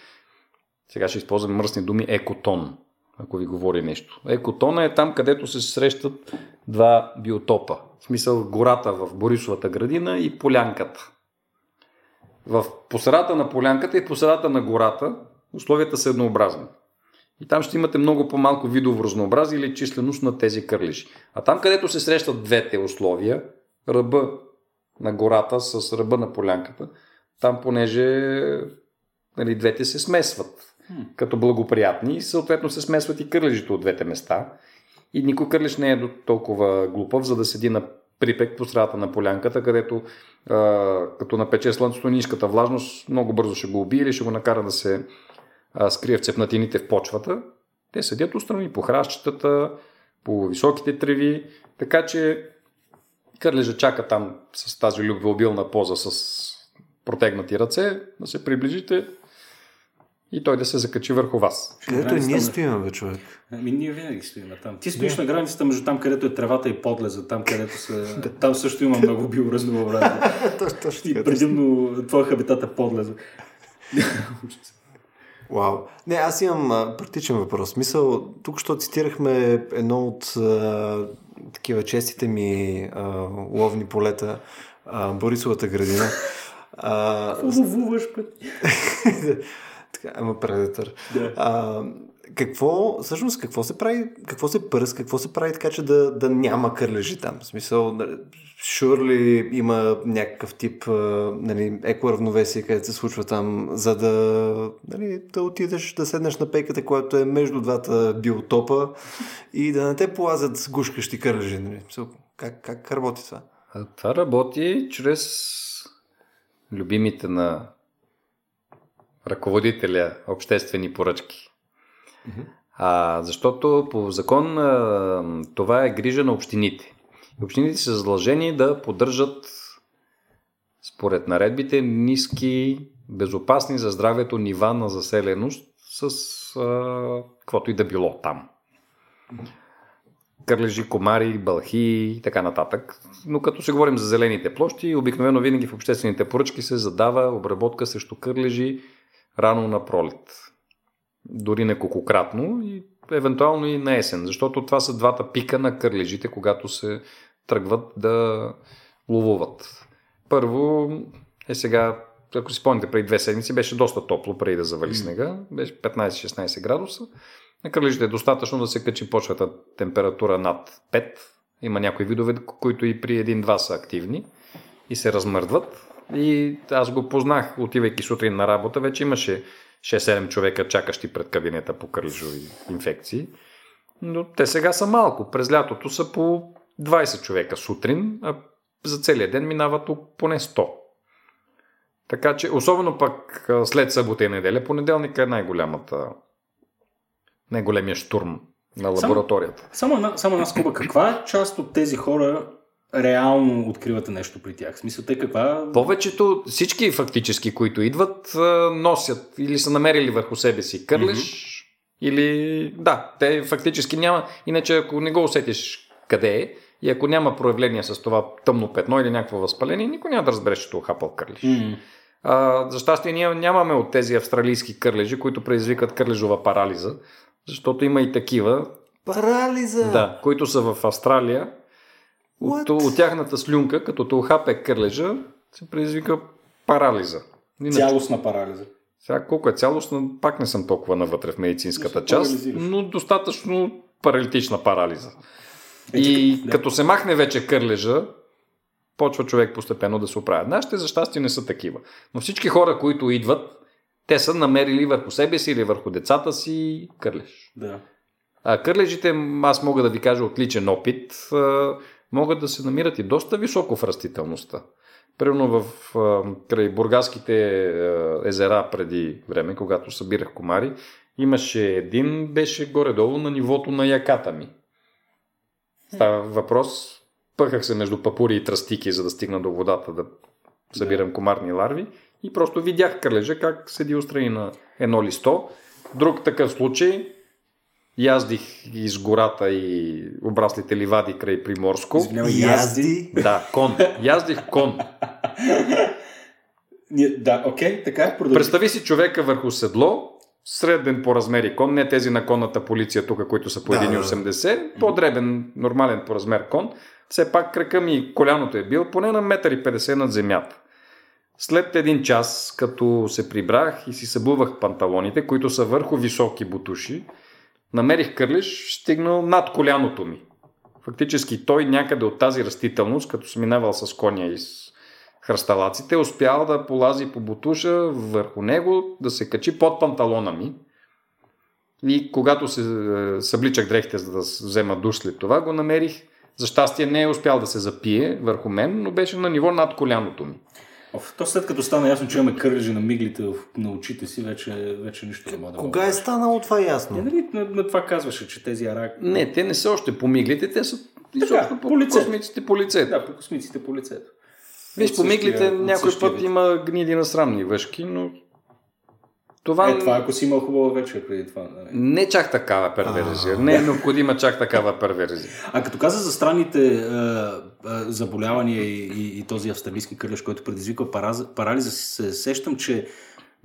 сега ще използвам мръсни думи, екотон, ако ви говори нещо. Екотона е там, където се срещат два биотопа. В смисъл гората в Борисовата градина и полянката. В посредата на полянката и посредата на гората условията са еднообразни. И там ще имате много по-малко видово разнообразие или численост на тези кърлежи. А там, където се срещат двете условия, ръба на гората с ръба на полянката, там понеже нали, двете се смесват като благоприятни и съответно се смесват и кърлежите от двете места. И никой кърлеж не е до толкова глупав, за да седи на припек по средата на полянката, където а, като напече слънцето ниската влажност много бързо ще го убие или ще го накара да се а, скрие в цепнатините в почвата. Те седят отстрани по хращетата, по високите треви, така че кърлежа чака там с тази любвеобилна поза с протегнати ръце, да се приближите и той да се закачи върху вас. Където и ние стоим, бе, човек. Ами ние винаги стоим там. Ти стоиш на границата между там, където е тревата и подлеза, там, където са... <laughs> там също има много биоразнообразие. <laughs> точно, точно и предимно твоя хабитат е подлеза. <laughs> Вау. Не, аз имам а, практичен въпрос. Мисъл, тук що цитирахме едно от а, такива честите ми а, ловни полета, а, Борисовата градина. А, Ловуваш така, ама предетър. Да. А, какво, всъщност, какво се прави, какво се пръс, какво се прави така, че да, да няма кърлежи там? В смисъл, нали, surely има някакъв тип нали, екоравновесие, където се случва там, за да, нали, да отидеш да седнеш на пейката, която е между двата биотопа и да не те полазят гушкащи кърлежи. Нали? Как, как работи това? А това работи чрез любимите на ръководителя обществени поръчки. А, защото по закон а, това е грижа на общините. Общините са задължени да поддържат според наредбите ниски, безопасни за здравето нива на заселеност с а, каквото и да било там. Кърлежи, комари, бълхи и така нататък. Но като се говорим за зелените площи, обикновено винаги в обществените поръчки се задава обработка срещу кърлежи рано на пролет. Дори неколкократно и евентуално и на есен, защото това са двата пика на кърлежите, когато се тръгват да ловуват. Първо е сега, ако си спомните, преди две седмици беше доста топло, преди да завали снега, беше 15-16 градуса. На кърлежите е достатъчно да се качи почвата температура над 5. Има някои видове, които и при 1-2 са активни и се размърдват. И аз го познах, отивайки сутрин на работа, вече имаше 6-7 човека чакащи пред кабинета по кърлежови инфекции. Но те сега са малко. През лятото са по 20 човека сутрин, а за целия ден минават поне 100. Така че, особено пък след събота и неделя, понеделника е най-голямата, най-големия штурм на лабораторията. Само една, само една скоба. Каква част от тези хора реално откривате нещо при тях? В смисъл, те каква... Повечето, всички фактически, които идват, носят или са намерили върху себе си кърлеж, mm-hmm. или да, те фактически няма, иначе ако не го усетиш къде е, и ако няма проявление с това тъмно петно или някакво възпаление, никой няма да разбереш, че това хапал кърлеж. М. А, за щастие ние нямаме от тези австралийски кърлежи, които предизвикат кърлежова парализа, защото има и такива, Парализа! да, които са в Австралия. От, What? от тяхната слюнка, като те ухапе кърлежа, се предизвика парализа. Иначе, Цялостна парализа. сега колко е цялостна, пак не съм толкова навътре в медицинската част, но достатъчно паралитична парализа. Е, И да. като се махне вече кърлежа, почва човек постепенно да се оправя. Нашите за щастие не са такива. Но всички хора, които идват, те са намерили върху себе си или върху децата си кърлеж. Да. А кърлежите, аз мога да ви кажа от личен опит, могат да се намират и доста високо в растителността. Примерно в край бургаските езера преди време, когато събирах комари, имаше един, беше горе-долу на нивото на яката ми. Става въпрос, пъхах се между папури и тръстики, за да стигна до водата да събирам комарни ларви и просто видях кърлежа как седи устрани на едно листо. Друг такъв случай, яздих из гората и обраслите ливади край Приморско. Извинявай, язди. Да, кон. Яздих кон. Да, окей, така, продължи. Представи си човека върху седло, среден по размери кон, не тези на конната полиция тук, които са по Да, 1,80, по-дребен, нормален по размер кон. Все пак крака ми и коляното е бил поне на 1,50 м над земята. След един час, като се прибрах и си събувах панталоните, които са върху високи бутуши, намерих кърлиш, стигнал над коляното ми. Фактически той някъде от тази растителност, като съм минавал с коня и с хръсталаците, успял да полази по бутуша върху него, да се качи под панталона ми. И когато се е, събличах дрехите, за да взема душ след това, го намерих. За щастие не е успял да се запие върху мен, но беше на ниво над коляното ми. Оф, то след като стана ясно, че имаме кърлежи на миглите в, на очите си, вече, вече нищо не мога да Кога е станало това Е, ясно? нали, на, на, това казваше, че тези арак... Не, те не са още по миглите, те са изобщо по, по лицето. космиците по лицето. Да, по космиците по лицето. Виж, по миглите някой път има гниди на срамни въшки, но това, Е, това ако си имал хубава вечер преди това. Нали? не чак такава перверзия. Не е необходима чак такава перверзия. А като каза за странните а, а, заболявания и, и, и този австралийски кърлеж, който предизвиква параз, парализа, се сещам, че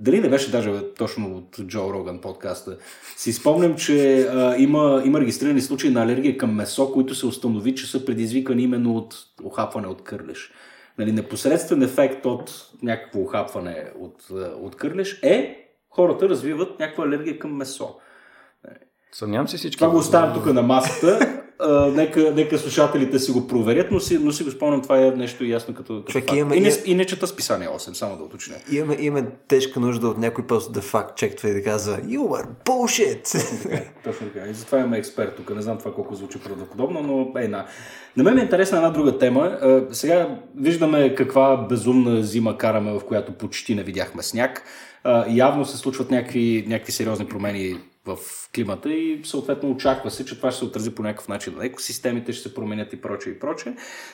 дали не беше даже точно от Джо Роган подкаста, си спомням, че а, има, има регистрирани случаи на алергия към месо, които се установи, че са предизвикани именно от охапване от кърлеж. Нали, непосредствен ефект от някакво охапване от, а, от кърлеж е хората развиват някаква алергия към месо. Съмнявам се всички. Това го оставям тук на масата. А, нека, нека слушателите си го проверят, но си, но си го спомням, това е нещо ясно като, като Човек, факт. имаме- и, не, и не чета списание 8, само да уточня. Имаме, имаме тежка нужда от някой просто да факт чеква и да казва You are bullshit! Е, точно така. И затова имаме експерт тук. Не знам това колко звучи правдоподобно, но е на. На мен ми е интересна една друга тема. Сега виждаме каква безумна зима караме, в която почти не видяхме сняг. Явно се случват някакви, някакви сериозни промени в климата и съответно очаква се, че това ще се отрази по някакъв начин на екосистемите, ще се променят и прочее и прочее.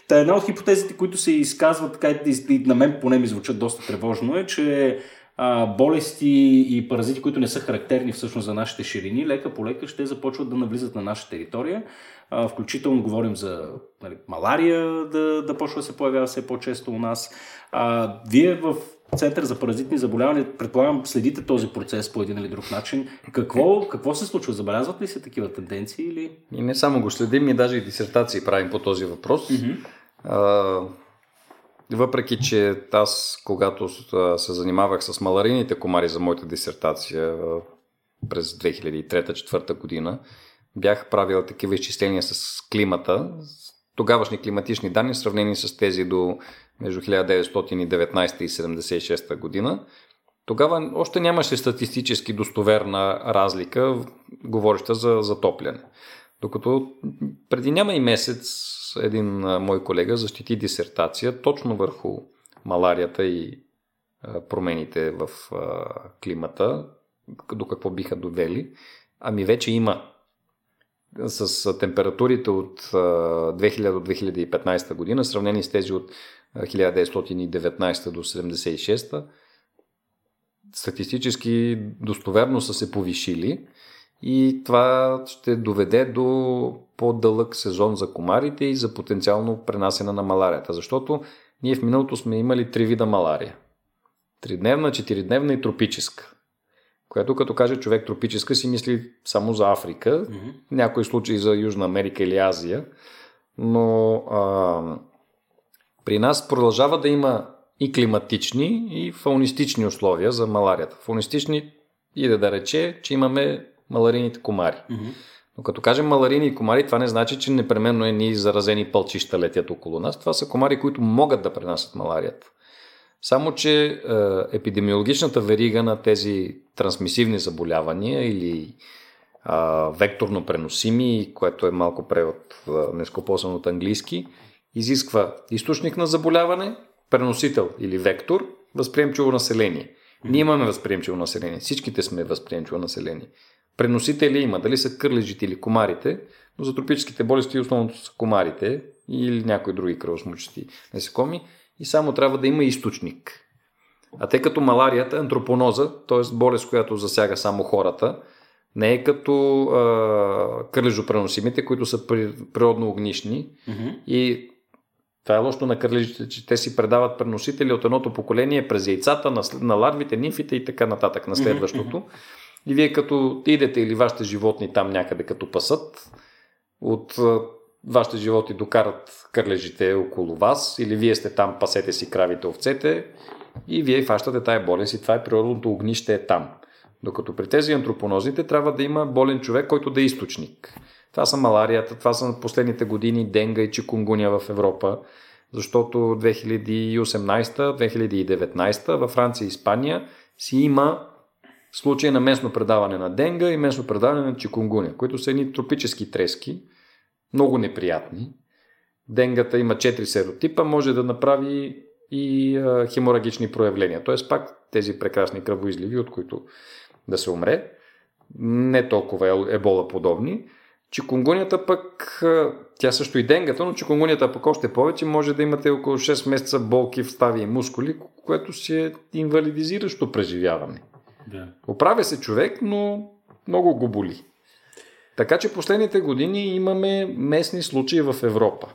Та една от хипотезите, които се изказват, така и на мен поне ми звучат доста тревожно е, че а, болести и паразити, които не са характерни всъщност за нашите ширини, лека по лека ще започват да навлизат на наша територия. А, включително говорим за нали, малария да, да почва да се появява все по-често у нас. А, вие в Център за паразитни заболявания, предполагам, следите този процес по един или друг начин. Какво, какво се случва? Забелязват ли се такива тенденции? Или... И не само го следим, и даже и дисертации правим по този въпрос. А, въпреки, че аз, когато се занимавах с маларините комари за моята дисертация през 2003-2004 година, бях правил такива изчисления с климата, с тогавашни климатични данни, сравнени с тези до между 1919 и 1976 година. Тогава още нямаше статистически достоверна разлика, говореща за затопляне. Докато преди няма и месец един мой колега защити дисертация точно върху маларията и промените в климата, до какво биха довели. Ами вече има с температурите от а, 2000 до 2015 година, сравнени с тези от 1919 до 76 статистически достоверно са се повишили и това ще доведе до по-дълъг сезон за комарите и за потенциално пренасене на маларията. Защото ние в миналото сме имали три вида малария. Тридневна, четиридневна и тропическа. Която като каже човек тропическа си мисли само за Африка, Mm-hmm. някои случаи за Южна Америка или Азия, но а, при нас продължава да има и климатични, и фаунистични условия за маларията. Фаунистични иде да рече, че имаме маларините комари. Mm-hmm. Но като кажем маларини и комари, това не значи, че непременно е ни заразени пълчища летят около нас. Това са комари, които могат да пренасят маларията. Само, че е, епидемиологичната верига на тези трансмисивни заболявания или а, векторно преносими, което е малко превод нескопосан от английски, изисква източник на заболяване, преносител или вектор, възприемчиво население. Ние имаме възприемчиво население. Всичките сме възприемчиво население. Преносители има, дали са кърлежите или комарите, но за тропическите болести основното са комарите или някои други кръвосмучести насекоми и само трябва да има източник. А тъй като маларията антропоноза, т.е. болест, която засяга само хората, не е като а, кърлежопреносимите, които са природно огнишни Мгм. и това е лошо на кърлежите, че те си предават преносители от едното поколение през яйцата на, на ларвите, нимфите и така нататък на следващото. И вие като идете или вашите животни там някъде като пасат, от вашите животни докарат кърлежите около вас или вие сте там, пасете си кравите, овцете и вие фащате тая болест и това е природното огнище е там. Докато при тези антропонозите трябва да има болен човек, който да е източник. Това са маларията, това са последните години денга и чикунгуня в Европа, защото 2018-2019 във Франция и Испания си има случаи на местно предаване на денга и местно предаване на чикунгуня, които са едни тропически трески, много неприятни. Денгата има 4 серотипа, може да направи и хеморагични проявления. Т.е. пак тези прекрасни кръвоизливи, от които да се умре. Не толкова ебола подобни. Чикунгунята пък, тя също и денгата, но чикунгунята пък още повече може да имате около 6 месеца болки в стави и мускули, което си е инвалидизиращо преживяване. Да. Оправя се човек, но много го боли. Така че последните години имаме местни случаи в Европа.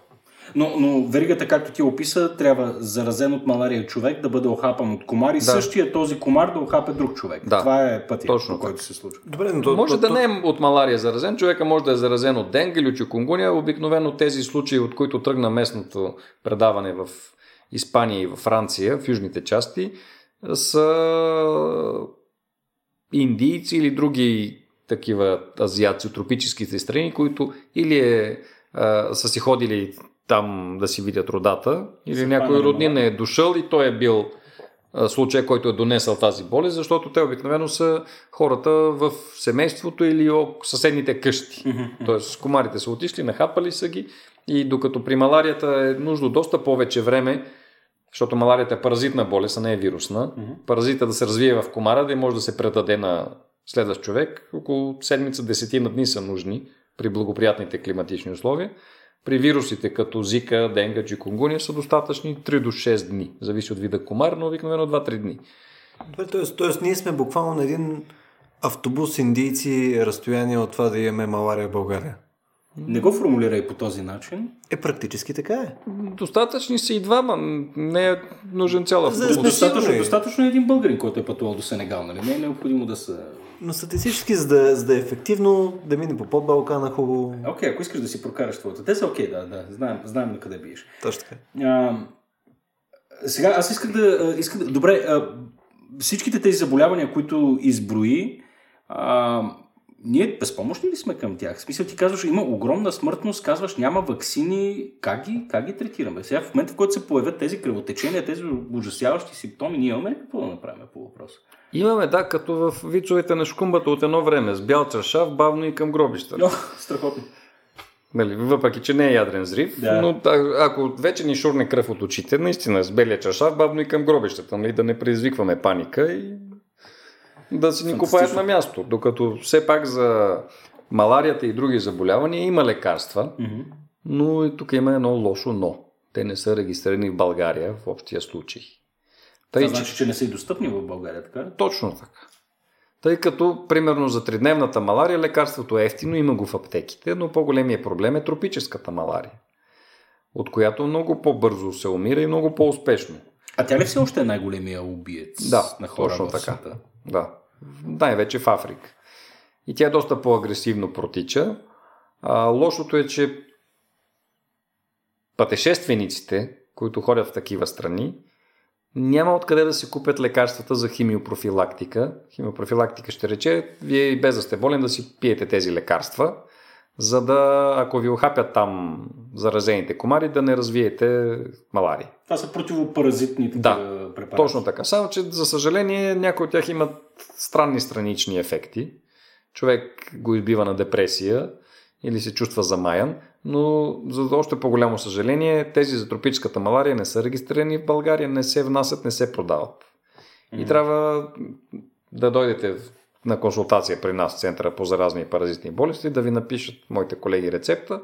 Но, но веригата, както ти описа, трябва заразен от малария човек да бъде охапан от комар и Да. същия този комар да охапе друг човек. Да. Това е пътя, Точно по който се случва. Добре, но Може то, да то, не е от малария заразен, човека може да е заразен от денга или от чикунгуния. Обикновено тези случаи, от които тръгна местното предаване в Испания и във Франция, в южните части, са индийци или други такива азиаци от тропическите страни, които или е, а, са си ходили там да си видят родата, или Са някой роднин е дошъл и той е бил случай, който е донесъл тази болест, защото те обикновено са хората в семейството или съседните къщи. Тоест, комарите са отишли, нахапали са ги и докато при маларията е нужно доста повече време, защото маларията е паразитна болест, а не е вирусна. Паразита да се развие в комара, да може да се предаде на следващ човек. Около седмица, десетина дни са нужни при благоприятните климатични условия. При вирусите като Зика, Денга, Чикунгуния са достатъчни 3 до 6 дни. Зависи от вида комар, но обикновено 2-3 дни. Добре, т.е. т.е. ние сме буквално на един автобус индийци разстояние от това да имаме малария в България. Не го формулирай по този начин. Е, практически така е. Достатъчни са и двама. Не е нужен цял За- Достатъчно, сигурни. достатъчно е един българин, който е пътувал до Сенегал, нали? Не е необходимо да са... Но статистически, за да, за да е ефективно, да мине по под Балкана хубаво. Окей, ако искаш да си прокараш твоята теза, окей, да, да, знаем, знаем на къде биеш. Точно така. А, сега, аз исках да, а, исках да... Добре, а, всичките тези заболявания, които изброи, а, ние безпомощни ли сме към тях? В смисъл ти казваш, има огромна смъртност, казваш, няма вакцини, как ги, как ги третираме? Сега в момента, в който се появят тези кръвотечения, тези ужасяващи симптоми, ние имаме какво да направим по въпроса? Имаме, да, като в вицовете на шкумбата от едно време, с бял чаршав, бавно и към гробища. О, страхотно. Нали, въпреки, че не е ядрен взрив, Да. но а, ако вече ни шурне кръв от очите, наистина с белия чаршав, бавно и към гробищата, нали, да не предизвикваме паника и да си ни купаят на място. Докато все пак за маларията и други заболявания има лекарства, Мгм. но и тук има едно лошо но. Те не са регистрирани в България в общия случай. Тъй, Това значи, че не са и достъпни в България, така? Точно така. Тъй като, примерно, за тридневната малария лекарството е ефтино, има го в аптеките, но по-големият проблем е тропическата малария, от която много по-бързо се умира и много по-успешно. А тя ли все още е най-големия убиец Да, на хора точно в така. света? Да. Най-вече в Африка. И тя доста по-агресивно протича. А, лошото е, че пътешествениците, които ходят в такива страни, няма откъде да си купят лекарствата за химиопрофилактика. Химиопрофилактика ще рече, вие и без да сте болен да си пиете тези лекарства, за да, ако ви охапят там заразените комари, да не развиете малария. Това са противопаразитни такива Да, препарати. Точно така. Само, че за съжаление някои от тях имат странни странични ефекти. човек го избива на депресия или се чувства замаян, но за още по-голямо съжаление тези за тропическата малария не са регистрирани в България, не се внасят, не се продават. И трябва да дойдете на консултация при нас в Центъра по заразни и паразитни болести, да ви напишат моите колеги рецепта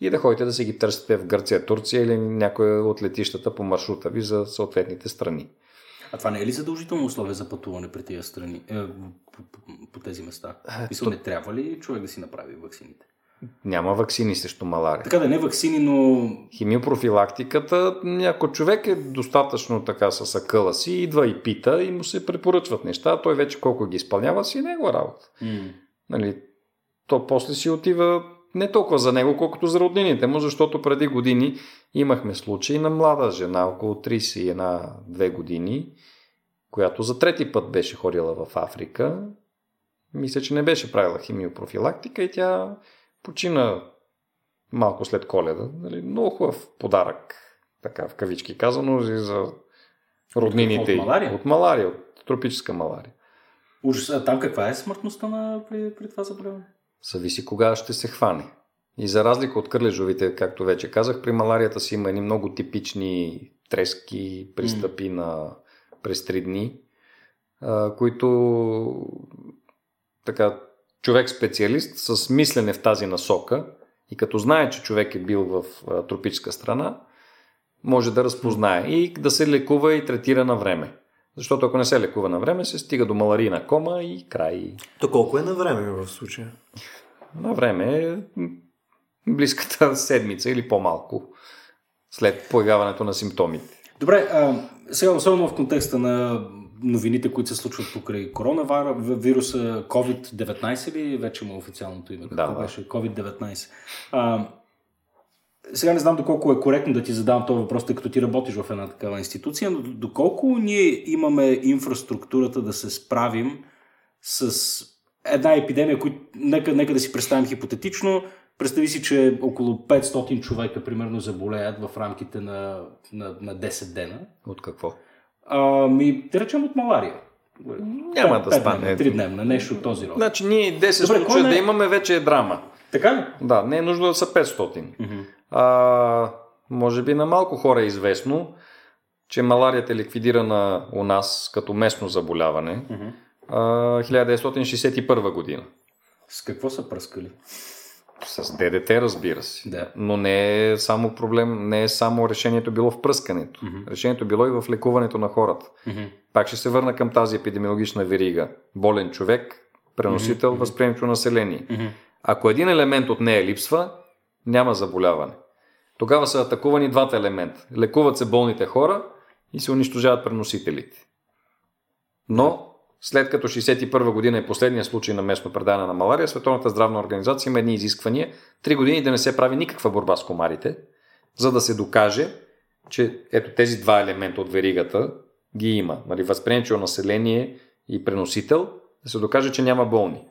и да ходите да си ги търсите в Гърция, Турция или някоя от летищата по маршрута ви за съответните страни. А това не е ли задължително условие за пътуване при тези страни, е, по, по, по тези места? Мисля, не трябва ли човек да си направи ваксините? Няма вакцини срещу малария. Така да не ваксини, но Химиопрофилактиката, ако човек е достатъчно така с акъла си, идва и пита и му се препоръчват неща, той вече колко ги изпълнява си е негова работа. м- Нали, то после си отива не толкова за него, колкото за роднините му, защото преди години имахме случай на млада жена, около 31-2 години, която за трети път беше ходила в Африка. Мисля, че не беше правила химиопрофилактика и тя почина малко след коледа. Нали, много хубав подарък, така в кавички казано, и за роднините. От малария? От малария, от тропическа малария. ужас. А там каква е смъртността на, при, при това заболяване? Зависи кога ще се хване. И за разлика от кърлежовите, както вече казах, при маларията си има едни много типични трески, пристъпи на през три дни, а, които така, човек-специалист с мислене в тази насока и като знае, че човек е бил в а, тропическа страна, може да разпознае и да се лекува и третира на време. Защото ако не се лекува на време, се стига до маларийна кома и край. То колко е на време в случая? На време е близката <laughs> седмица или по-малко след появяването на симптомите. Добре, а, сега особено в контекста на новините, които се случват покрай коронавируса, COVID-19 ли вече му официалното име? Какво Да, да. беше? COVID-19. А, сега не знам доколко е коректно да ти задавам този въпрос, тъй като ти работиш в една такава институция, но доколко ние имаме инфраструктурата да се справим с една епидемия, която нека, нека да си представим хипотетично, представи си, че около 500 човека примерно заболеят в рамките на, на, на 10 дена. От какво? Ами, да речем от малария. Няма да стане. Три дневна, нещо от този род. Значи ние 10 Добре, случая не- да имаме вече е драма. Така ли? Да, не е нужно да са 500. Мгм. А, може би на малко хора е известно, че маларията е ликвидирана у нас като местно заболяване Мгм. а, 1961 година. С какво са пръскали? С ДДТ, разбира се. Да. Но не е само проблем, не е само решението било в пръскането. Мгм. Решението било и в лекуването на хората. Мгм. Пак ще се върна към тази епидемиологична верига. Болен човек, преносител, Мгм. възприемчиво население. Мгм. Ако един елемент от нея липсва, няма заболяване. Тогава са атакувани двата елемента. Лекуват се болните хора и се унищожават преносителите. Но, след като 61 година е последния случай на местно предаване на малария, Световната здравна организация има едни изисквания три години да не се прави никаква борба с комарите, за да се докаже, че ето тези два елемента от веригата ги има. Нали, възприемчиво население и преносител, да се докаже, че няма болни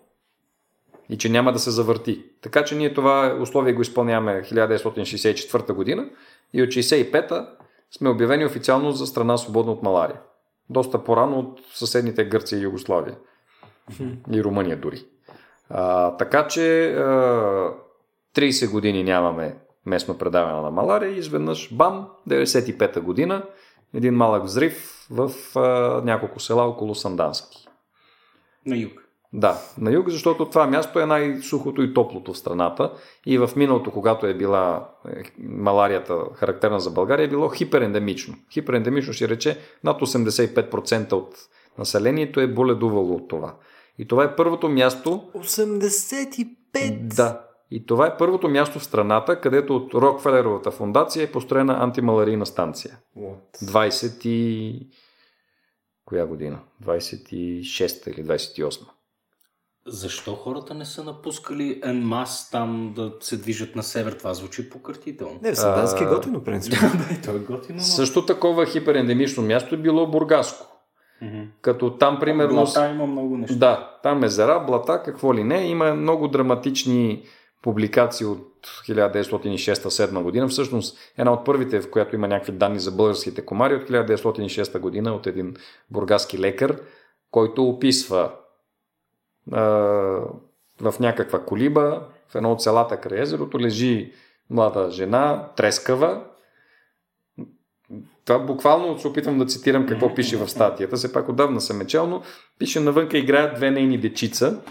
и че няма да се завърти. Така че ние това условие го изпълняваме 1964 година и от 65-та сме обявени официално за страна свободна от малария. Доста по-рано от съседните Гърция и Югославия. И Румъния дори. А, така че а, 30 години нямаме местно предаване на малария и изведнъж бам, 95-та година един малък взрив в а, няколко села около Сандански. На юг. Да, на юг, защото това място е най-сухото и топлото в страната. И в миналото, когато е била е, маларията характерна за България, е било хиперендемично. Хиперендемично ще рече над 85% от населението е боледувало от това. И това е първото място, 85! да, и това е първото място в страната, където от Рокфелеровата фундация е построена антималарийна станция. What? 20 и... Коя година? 26 или 28. Защо хората не са напускали енмас там да се движат на север? Това звучи пократително. Не, в Сандански е готино, принцип. <laughs> Бе, то е готино, но... Също такова хиперендемично място е било Бургаско. Мгм. Като там, примерно... Блата има много неща. Да, там езера, блата, какво ли не. Има много драматични публикации от 1906-7 година. Всъщност, една от първите, в която има някакви данни за българските комари, от 1906 година от един бургаски лекар, който описва в някаква колиба, в едно от селата край езерото, лежи млада жена, трескава. Това буквално се опитвам да цитирам какво пише в статията. Все пак отдавна съм е чел, но пише навънка играят две нейни дечица,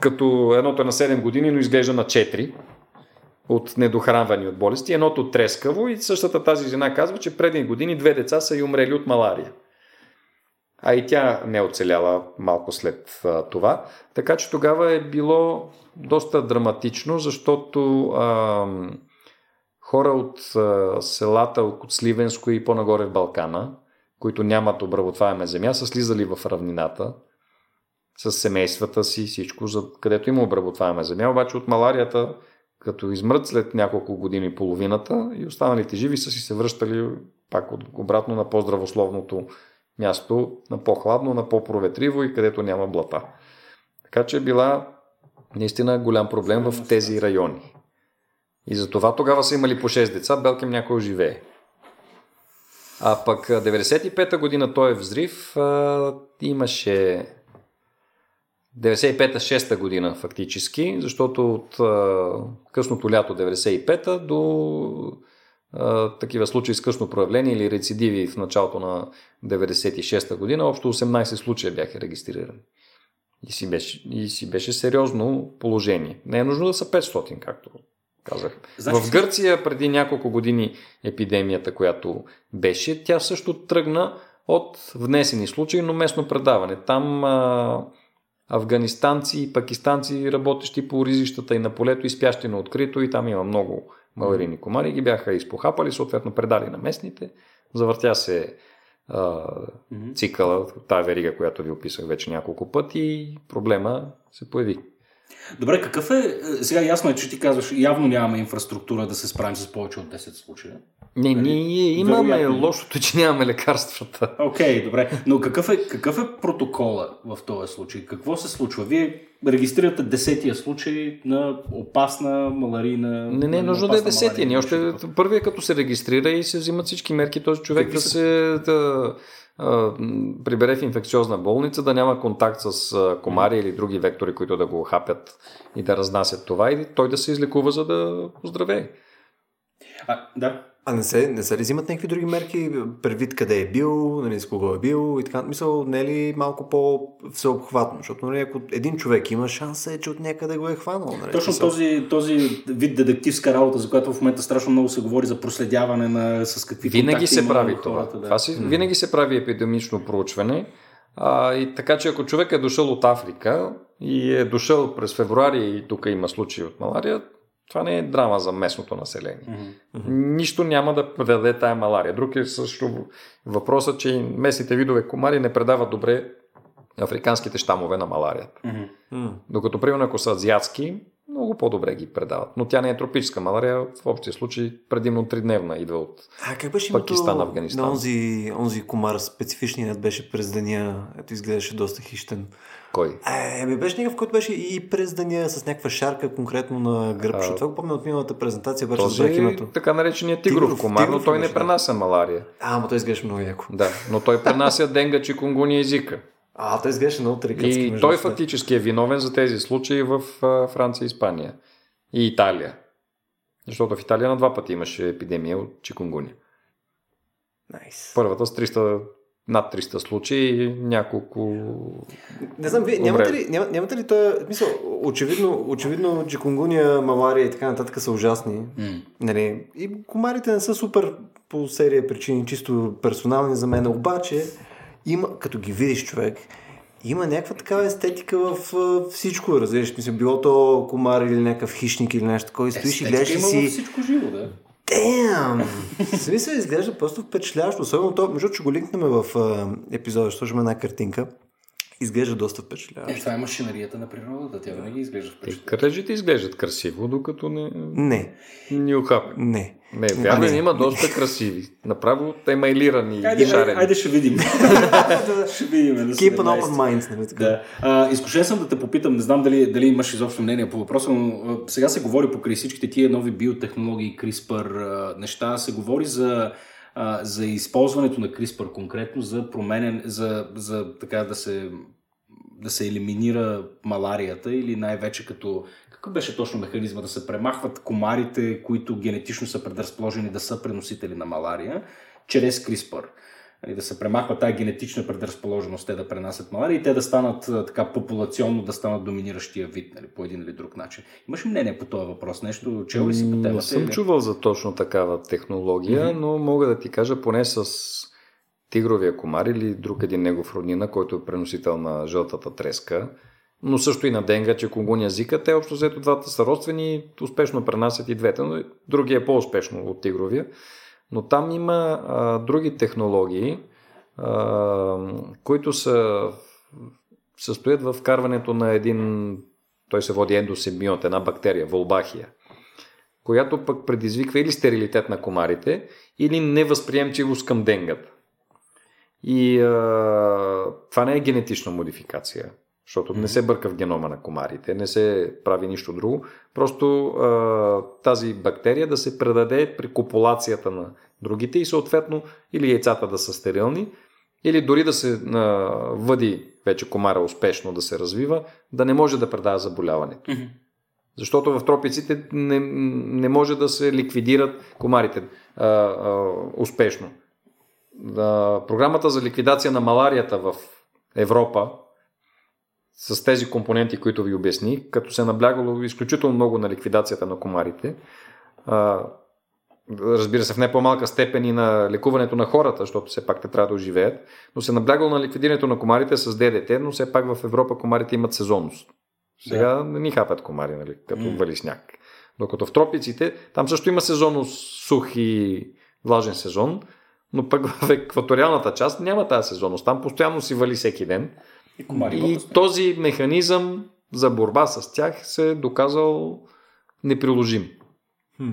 като едното е на 7 години, но изглежда на 4 от недохранвани от болести, едното трескаво и същата тази жена казва, че предни години две деца са и умрели от малария. А и тя не е оцеляла малко след това. Така че тогава е било доста драматично, защото а, хора от а, селата от Сливенско и по-нагоре в Балкана, които нямат обработваема земя, са слизали в равнината с семействата си, всичко, за където има обработваема земя. Обаче от маларията, като измрът след няколко години половината и останалите живи са си се връщали пак обратно на по-здравословното място, на по-хладно, на по-проветриво и където няма блата. Така че е била наистина голям проблем в тези райони. И затова тогава са имали по 6 деца, Белким някой живее. А пък 95-та година той е взрив, а, имаше 95-та-6-та година фактически, защото от а, късното лято 95-та до такива случаи с късно проявление или рецидиви в началото на 96-та година, общо 18 случая бяха регистрирани. И си, беше, и си беше сериозно положение. Не е нужно да са 500, както казах. Значи, в Гърция преди няколко години епидемията, която беше, тя също тръгна от внесени случаи, но местно предаване. Там а, афганистанци и пакистанци, работещи по ризищата и на полето и спящи на открито и там има много маларини комари, ги бяха изпохапали, съответно предали на местните. Завъртя се а, цикъла, тая верига, която ви описах вече няколко пъти и проблема се появи. Добре, какъв е... Сега ясно е, че ти казваш, явно нямаме инфраструктура да се справим с повече от 10 случая. Не, Нали? ние имаме Вероятно. лошото, че нямаме лекарствата. Окей, okay, добре. Но какъв е, какъв е протокола в този случай? Какво се случва? Вие регистрирате десетия случай на опасна маларина. Не, не е нужно да е десетия. Ние още първият като се регистрира и се взимат всички мерки този човек Какви да се да, прибере в инфекциозна болница, да няма контакт с комари или други вектори, които да го хапят и да разнасят това и той да се излекува, за да оздравее. А, да. А не се, не се ли взимат някакви други мерки, предвид къде е бил, нали, с кого е бил и така, мисъл, не е ли малко по-всеобхватно, защото нали, ако един човек има шанс е, че от някъде го е хванал. Нали, Точно Смисъл, този, този вид детективска работа, за която в момента страшно много се говори за проследяване на с какви Винаги се прави хората, това. да. това си, винаги се прави епидемично проучване. А, и така че ако човек е дошъл от Африка и е дошъл през февруари и тук има случаи от малария, това не е драма за местното население. Мгм. Нищо няма да предаде тая малария. Друг е също въпросът, че местните видове комари не предават добре африканските щамове на маларията. М, Докато, примерно, ако са азиатски, много по-добре ги предават. Но тя не е тропическа малария, в общия случай предимно тридневна идва от А как беше Пакистан, Афганистан. на онзи, онзи комар, специфичният беше през деня, ето изглеждаше доста хищен. кой? Е, ми беше някакъв, който беше и през деня с някаква шарка конкретно на гръб, А, защото това го помня от миналата презентация, беше Този забрах името. така наречения тигров, Тигров, комар, но тигров той беше, не пренася малария. А, ама той изглеждаше много яко. Да, но той пренася <laughs> денга, чикунгуния езика. А, той изглеждаше много трикатски. И той фактически е виновен за тези случаи в Франция и Испания. И Италия. Защото в Италия на два пъти имаше епидемия от чикунгуния. Найс. Първата с 300, над 300 случаи и няколко... Не знам, вие нямате ли, няма, нямате ли този... Мисъл, очевидно, очевидно чикунгуния, малария и така нататък са ужасни. М. Нали, и комарите не са супер по серия причини, чисто персонални за мен, обаче има, като ги видиш човек, има някаква такава естетика в а, всичко, разбираш, мисля, било то комар или някакъв хищник или нещо такова, и стоиш и гледаш и има си... всичко живо, да. Damn! В смисъл изглежда просто впечатляващо. Особено то, между ще го линкнем в а, епизода, ще сложим една картинка. Изглежда доста Е, впечатляващо. това е машинарията на природата. Тя винаги изглежда Те впечатляващо. кръжите изглеждат красиво, докато не Не, ни ухапят. не. Не, вярно, не. има доста красиви. Направо те майлирани и шарени. айде, айде ще видим. <laughs> ще видим. на Keep an 17. open mind, нали? Да. А, изкушен съм да те попитам, не знам дали, дали имаш изобщо мнение по въпроса, но а, сега се говори покрай всичките тия нови биотехнологии, CRISPR а, неща, се говори за, за използването на CRISPR конкретно за променен, за, за така да се да се елиминира маларията или най-вече като какъв беше точно механизма да се премахват комарите, които генетично са предразположени да са преносители на малария, чрез CRISPR. Нали, да се премахва тази генетична предразположеност, те да пренасят малария и те да станат така популационно, да станат доминиращия вид нали, по един или друг начин. Имаш мнение по този въпрос? Нещо чел ли си по темата? Не съм или? чувал за точно такава технология, mm-hmm. но мога да ти кажа поне с тигровия комар или друг един негов роднина, който е преносител на жълтата треска, но също и на денга, че кунгуния зика, те общо взето двата са родствени и успешно пренасят и двете, но другия е по-успешно от тигровия. Но там има а, други технологии, а, които са състоят в вкарването на един, той се води ендосемиот, една бактерия, волбахия, която пък предизвиква или стерилитет на комарите, или невъзприемчивост към денгата. И а, това не е генетична модификация, защото не се бърка в генома на комарите, не се прави нищо друго. Просто а, тази бактерия да се предаде при копулацията на другите и съответно или яйцата да са стерилни, или дори да се а, въди вече комара успешно да се развива, да не може да предава заболяването. Мгм. Защото в тропиците не, не може да се ликвидират комарите а, а, успешно. А, програмата за ликвидация на маларията в Европа с тези компоненти, които ви обясних, като се наблягало изключително много на ликвидацията на комарите, разбира се в не по-малка степен и на лекуването на хората, защото все пак те трябва да оживеят, но се наблягало на ликвидирането на комарите с ДДТ, но все пак в Европа комарите имат сезонност. Сега да. не ни хапят комари, нали, като М. вали сняг. Докато в тропиците, там също има сезонност сух и влажен сезон, но пък в екваториалната част няма тази сезонност. Там постоянно си вали всеки ден. И комари И този механизъм за борба с тях се е доказал неприложим. Хм.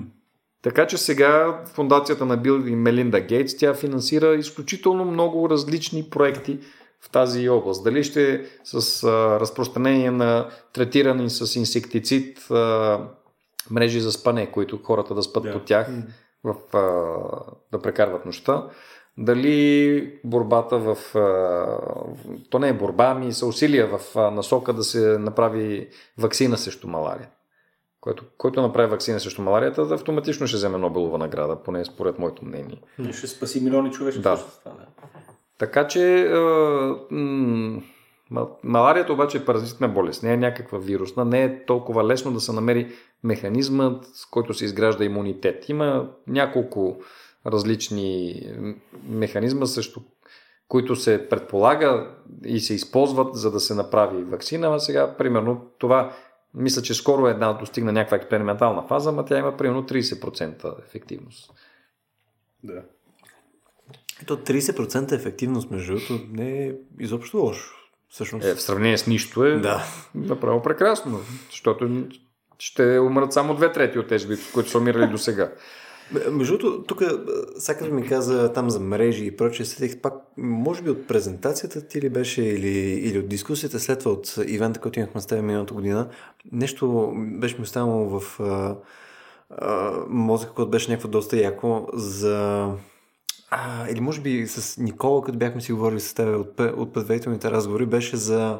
Така че сега фундацията на Бил и Мелинда Гейтс, тя финансира изключително много различни проекти в тази област. Дали ще е с а, разпространение на третирани с инсектицид а, мрежи за спане, които хората да спят Да. по тях, в, а, да прекарват нощта. Дали борбата в... То не е борба, ами са усилия в насока да се направи вакцина срещу малария. Който, който направи вакцина срещу маларията, автоматично ще вземе Нобелова награда, поне според моето мнение. Ще спаси милиони човешки Да. Да. Така че а, м- ма- маларията обаче е паразитна болест, не е някаква вирусна, не е толкова лесно да се намери механизмът, с който се изгражда имунитет. Има няколко различни механизма, също които се предполага и се използват, за да се направи вакцина. А сега, примерно, това мисля, че скоро една достигна някаква експериментална фаза, но тя има примерно 30% ефективност. Да. То 30% ефективност, между другото, не е изобщо лошо. Всъщност. Е, в сравнение с нищо е Да. направо прекрасно, защото ще умрат само две трети от тези, които са умирали до сега. Между другото, тук сега ми каза там за мрежи и прочее, сетих пак, може би от презентацията ти ли беше или, или от дискусията след това от ивента, който имахме с теб миналата година, нещо беше ми останало в а, а, мозъка, който беше някакво доста яко за... А, или може би с Никола, като бяхме си говорили с теб от, от предварителните разговори, беше за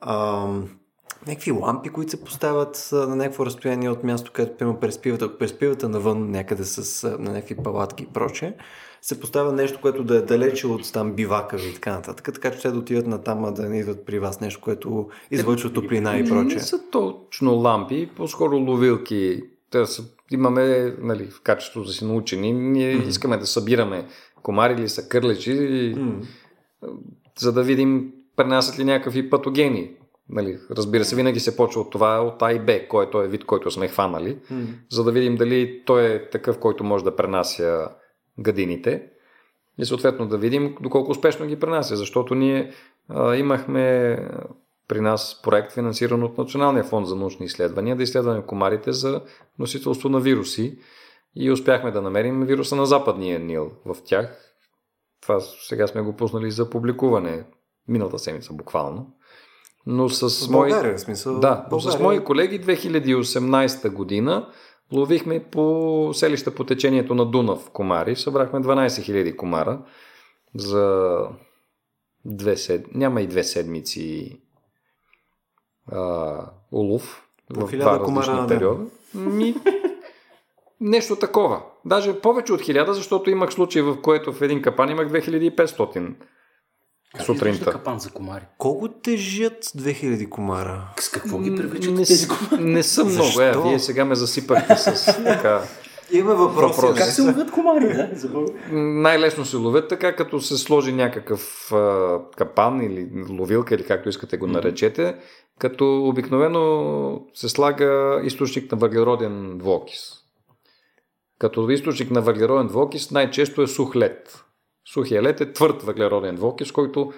ам, някакви лампи, които се поставят на някакво разстояние от място, където примерно преспивата, преспивата навън някъде с, на някакви палатки и прочее, се поставя нещо, което да е далече от там бивака и така нататък, така че те да отидат на там, а да не идват при вас нещо, което излъчва топлина и прочее. Не са точно лампи, по-скоро ловилки. Те са, имаме нали, в качеството да си научени. Ние mm-hmm. искаме да събираме комари или са кърлечи, и, М. за да видим пренасят ли някакви патогени. Нали, разбира се, винаги се почва от това, от А и Б, който е вид, който сме хванали, М. за да видим дали той е такъв, който може да пренася гадините и съответно да видим доколко успешно ги пренася, защото ние а, имахме при нас проект, финансиран от Националния фонд за научни изследвания, да изследваме комарите за носителство на вируси и успяхме да намерим вируса на западния Нил в тях. Това сега сме го пуснали за публикуване миналата седмица буквално. Но с мои... България, в смисъл. Да, България. с мои колеги 2018 година ловихме по селища по течението на Дунав комари. Събрахме 12 000 комара за две сед... няма и две седмици а, улов в два различни периода. Ми, <laughs> нещо такова. Даже повече от 1000, защото имах случай, в което в един капан имах 2500 Как сутринта. капан за комари? Колко тежат 2000 комара? С какво ги привличат не, тези комари? не съм много. Е, вие сега ме засипахте с така. Има въпроси. Въпрос. Как се ловят комари, да? Най-лесно се ловят така, като се сложи някакъв а, капан или ловилка, или както искате го наречете, като обикновено се слага източник на въглероден двуокис. Като източник на въглероден двуокис най-често е сух лед. Сухия лед е твърд въглероден двуокис, който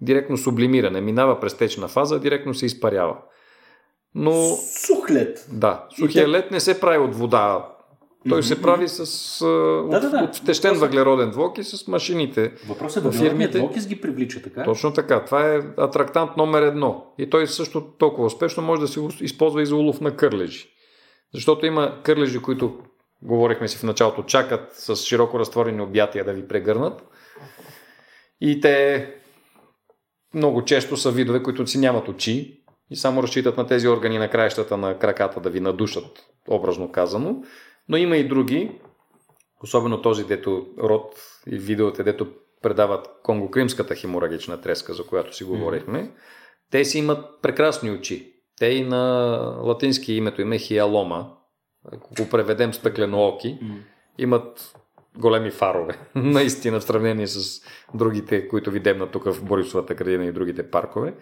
директно сублимира, не минава през течна фаза, директно се изпарява. Но Сух лед. да, сухия те- лед не се прави от вода. Той се прави с а, от, Да, да, да. от втещен въглероден двуокис с машините. Въпросът е въглеродният фирмите- двуокис ги привлича, така? Точно така. Това е атрактант номер едно. И той също толкова успешно може да се използва и за улов на кърлежи. Защото има кърлежи, които, говорихме си в началото, чакат с широко разтворени обятия да ви прегърнат. И те много често са видове, които си нямат очи и само разчитат на тези органи на краищата на краката да ви надушат, образно казано. Но има и други, особено този, дето род и видеоте, дето предават конго-кримската хеморагична треска, за която си говорихме. Те си имат прекрасни очи. Те и на латински името им е хиалома. Ако го преведем спекленооки, имат големи фарове. <laughs> Наистина в сравнение с другите, които ви дебнат тук в Борисовата градина и другите паркове.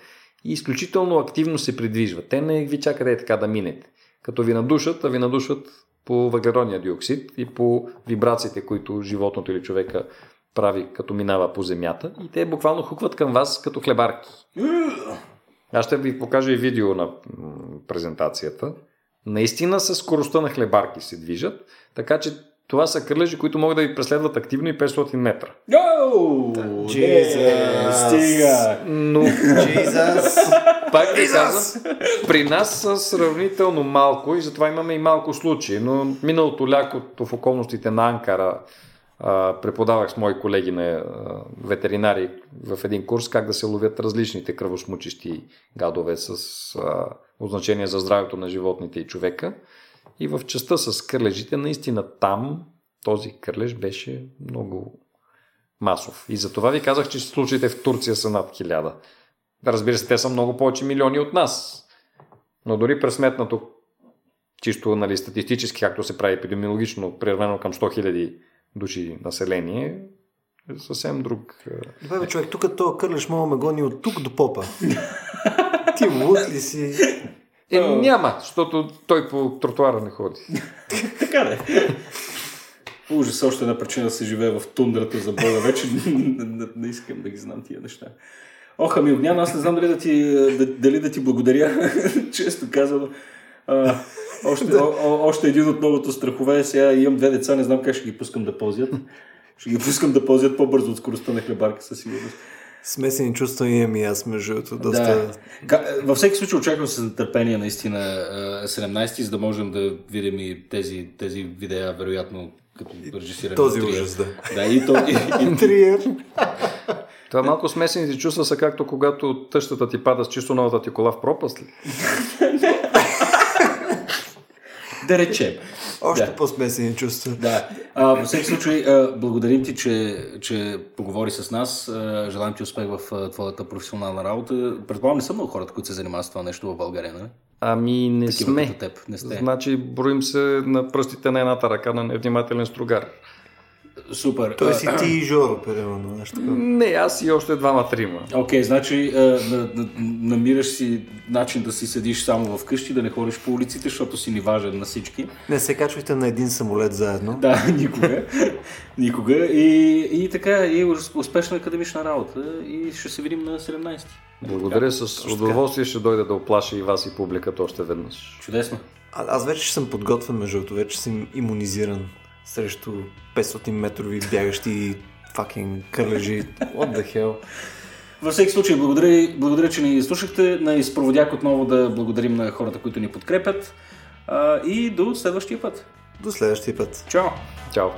И изключително активно се придвижват. Те не ви чакат е така да минете. Като ви надушат, а ви надушат по въглеродния диоксид и по вибрациите, които животното или човека прави като минава по земята. И те буквално хукват към вас като хлебарки. Аз ще ви покажа и видео на презентацията. Наистина с скоростта на хлебарки се движат, така че това са кърлежи, които могат да ви преследват активно и 500 метра. Йоу! Стига! Но Jesus! Пак ви казвам, при нас са сравнително малко и затова имаме и малко случаи, но миналото лятото в околностите на Анкара а, преподавах с мои колеги на а, ветеринари в един курс как да се ловят различните кръвосмучещи гадове с а, означение за здравето на животните и човека. И в частта с кърлежите, наистина там този кърлеж беше много масов. И затова ви казах, че случаите в Турция са над хиляда. Разбира се, те са много повече милиони от нас. Но дори пресметнато чисто нали, статистически, както се прави епидемиологично, приравнено към 100 000 души население, е съвсем друг. е, Добре, човек, тук този кърлеш мога ме гони от тук до попа. <laughs> Ти луд ли си? Е, няма, защото той по тротуара не ходи. <laughs> Така да. Ужас, още една причина да се живее в тундрата за Бога. Вече не, не, не искам да ги знам тия неща. Ох, ами Огнян, аз не знам дали да ти, да, дали да ти благодаря, <laughs> често казано. А, още, о, още един от многото страхове. Сега имам две деца, не знам как ще ги пускам да ползят. Ще ги пускам да ползят по-бързо от скоростта на хлебарка със сигурност. Смесени чувства имам и аз, между другото, доста... Да. Ка- Във всеки случай очаквам с нетърпение наистина а, 17, за да можем да видим и тези, тези видеа, вероятно, като режисирани. Този ужас, да. Да, и то. И, <laughs> и, Триер. Това малко смесените чувства са както когато тъщата ти пада с чисто новата ти кола в пропаст ли? <laughs> да речем. Още Да. по-смесени чувства. Да. А, във всеки случай, а, благодарим ти, че, че поговори с нас. А, желаем ти успех в а, твоята професионална работа. Предполагам, не са много хората, които се занимават с това нещо в България, нали? Ами не Такива сме. теб. Не сте. Значи броим се на пръстите на едната ръка на невнимателен стругар. Супер. Той А, си ти и Жоро, примерно. Нещо такова. Не, аз и още двама-трима. Окей, значи а, на, на, намираш си начин да си седиш само вкъщи, да не ходиш по улиците, защото си ни важен на всички. Не се качвайте на един самолет заедно. Да, <laughs> никога. никога. И, и така, и успешна академична работа. И ще се видим на 17. Благодаря, с удоволствие ще дойда да оплаша и вас и публиката още веднъж. Чудесно. А, аз вече съм подготвен, между другото, вече съм иммунизиран срещу 500 метрови бягащи fucking кърлежи. What the hell? Във всеки случай, благодаря, благодаря, че ни слушахте. На изпроводяк отново да благодарим на хората, които ни подкрепят. А, и до следващия път. До следващия път. Чао! Чао!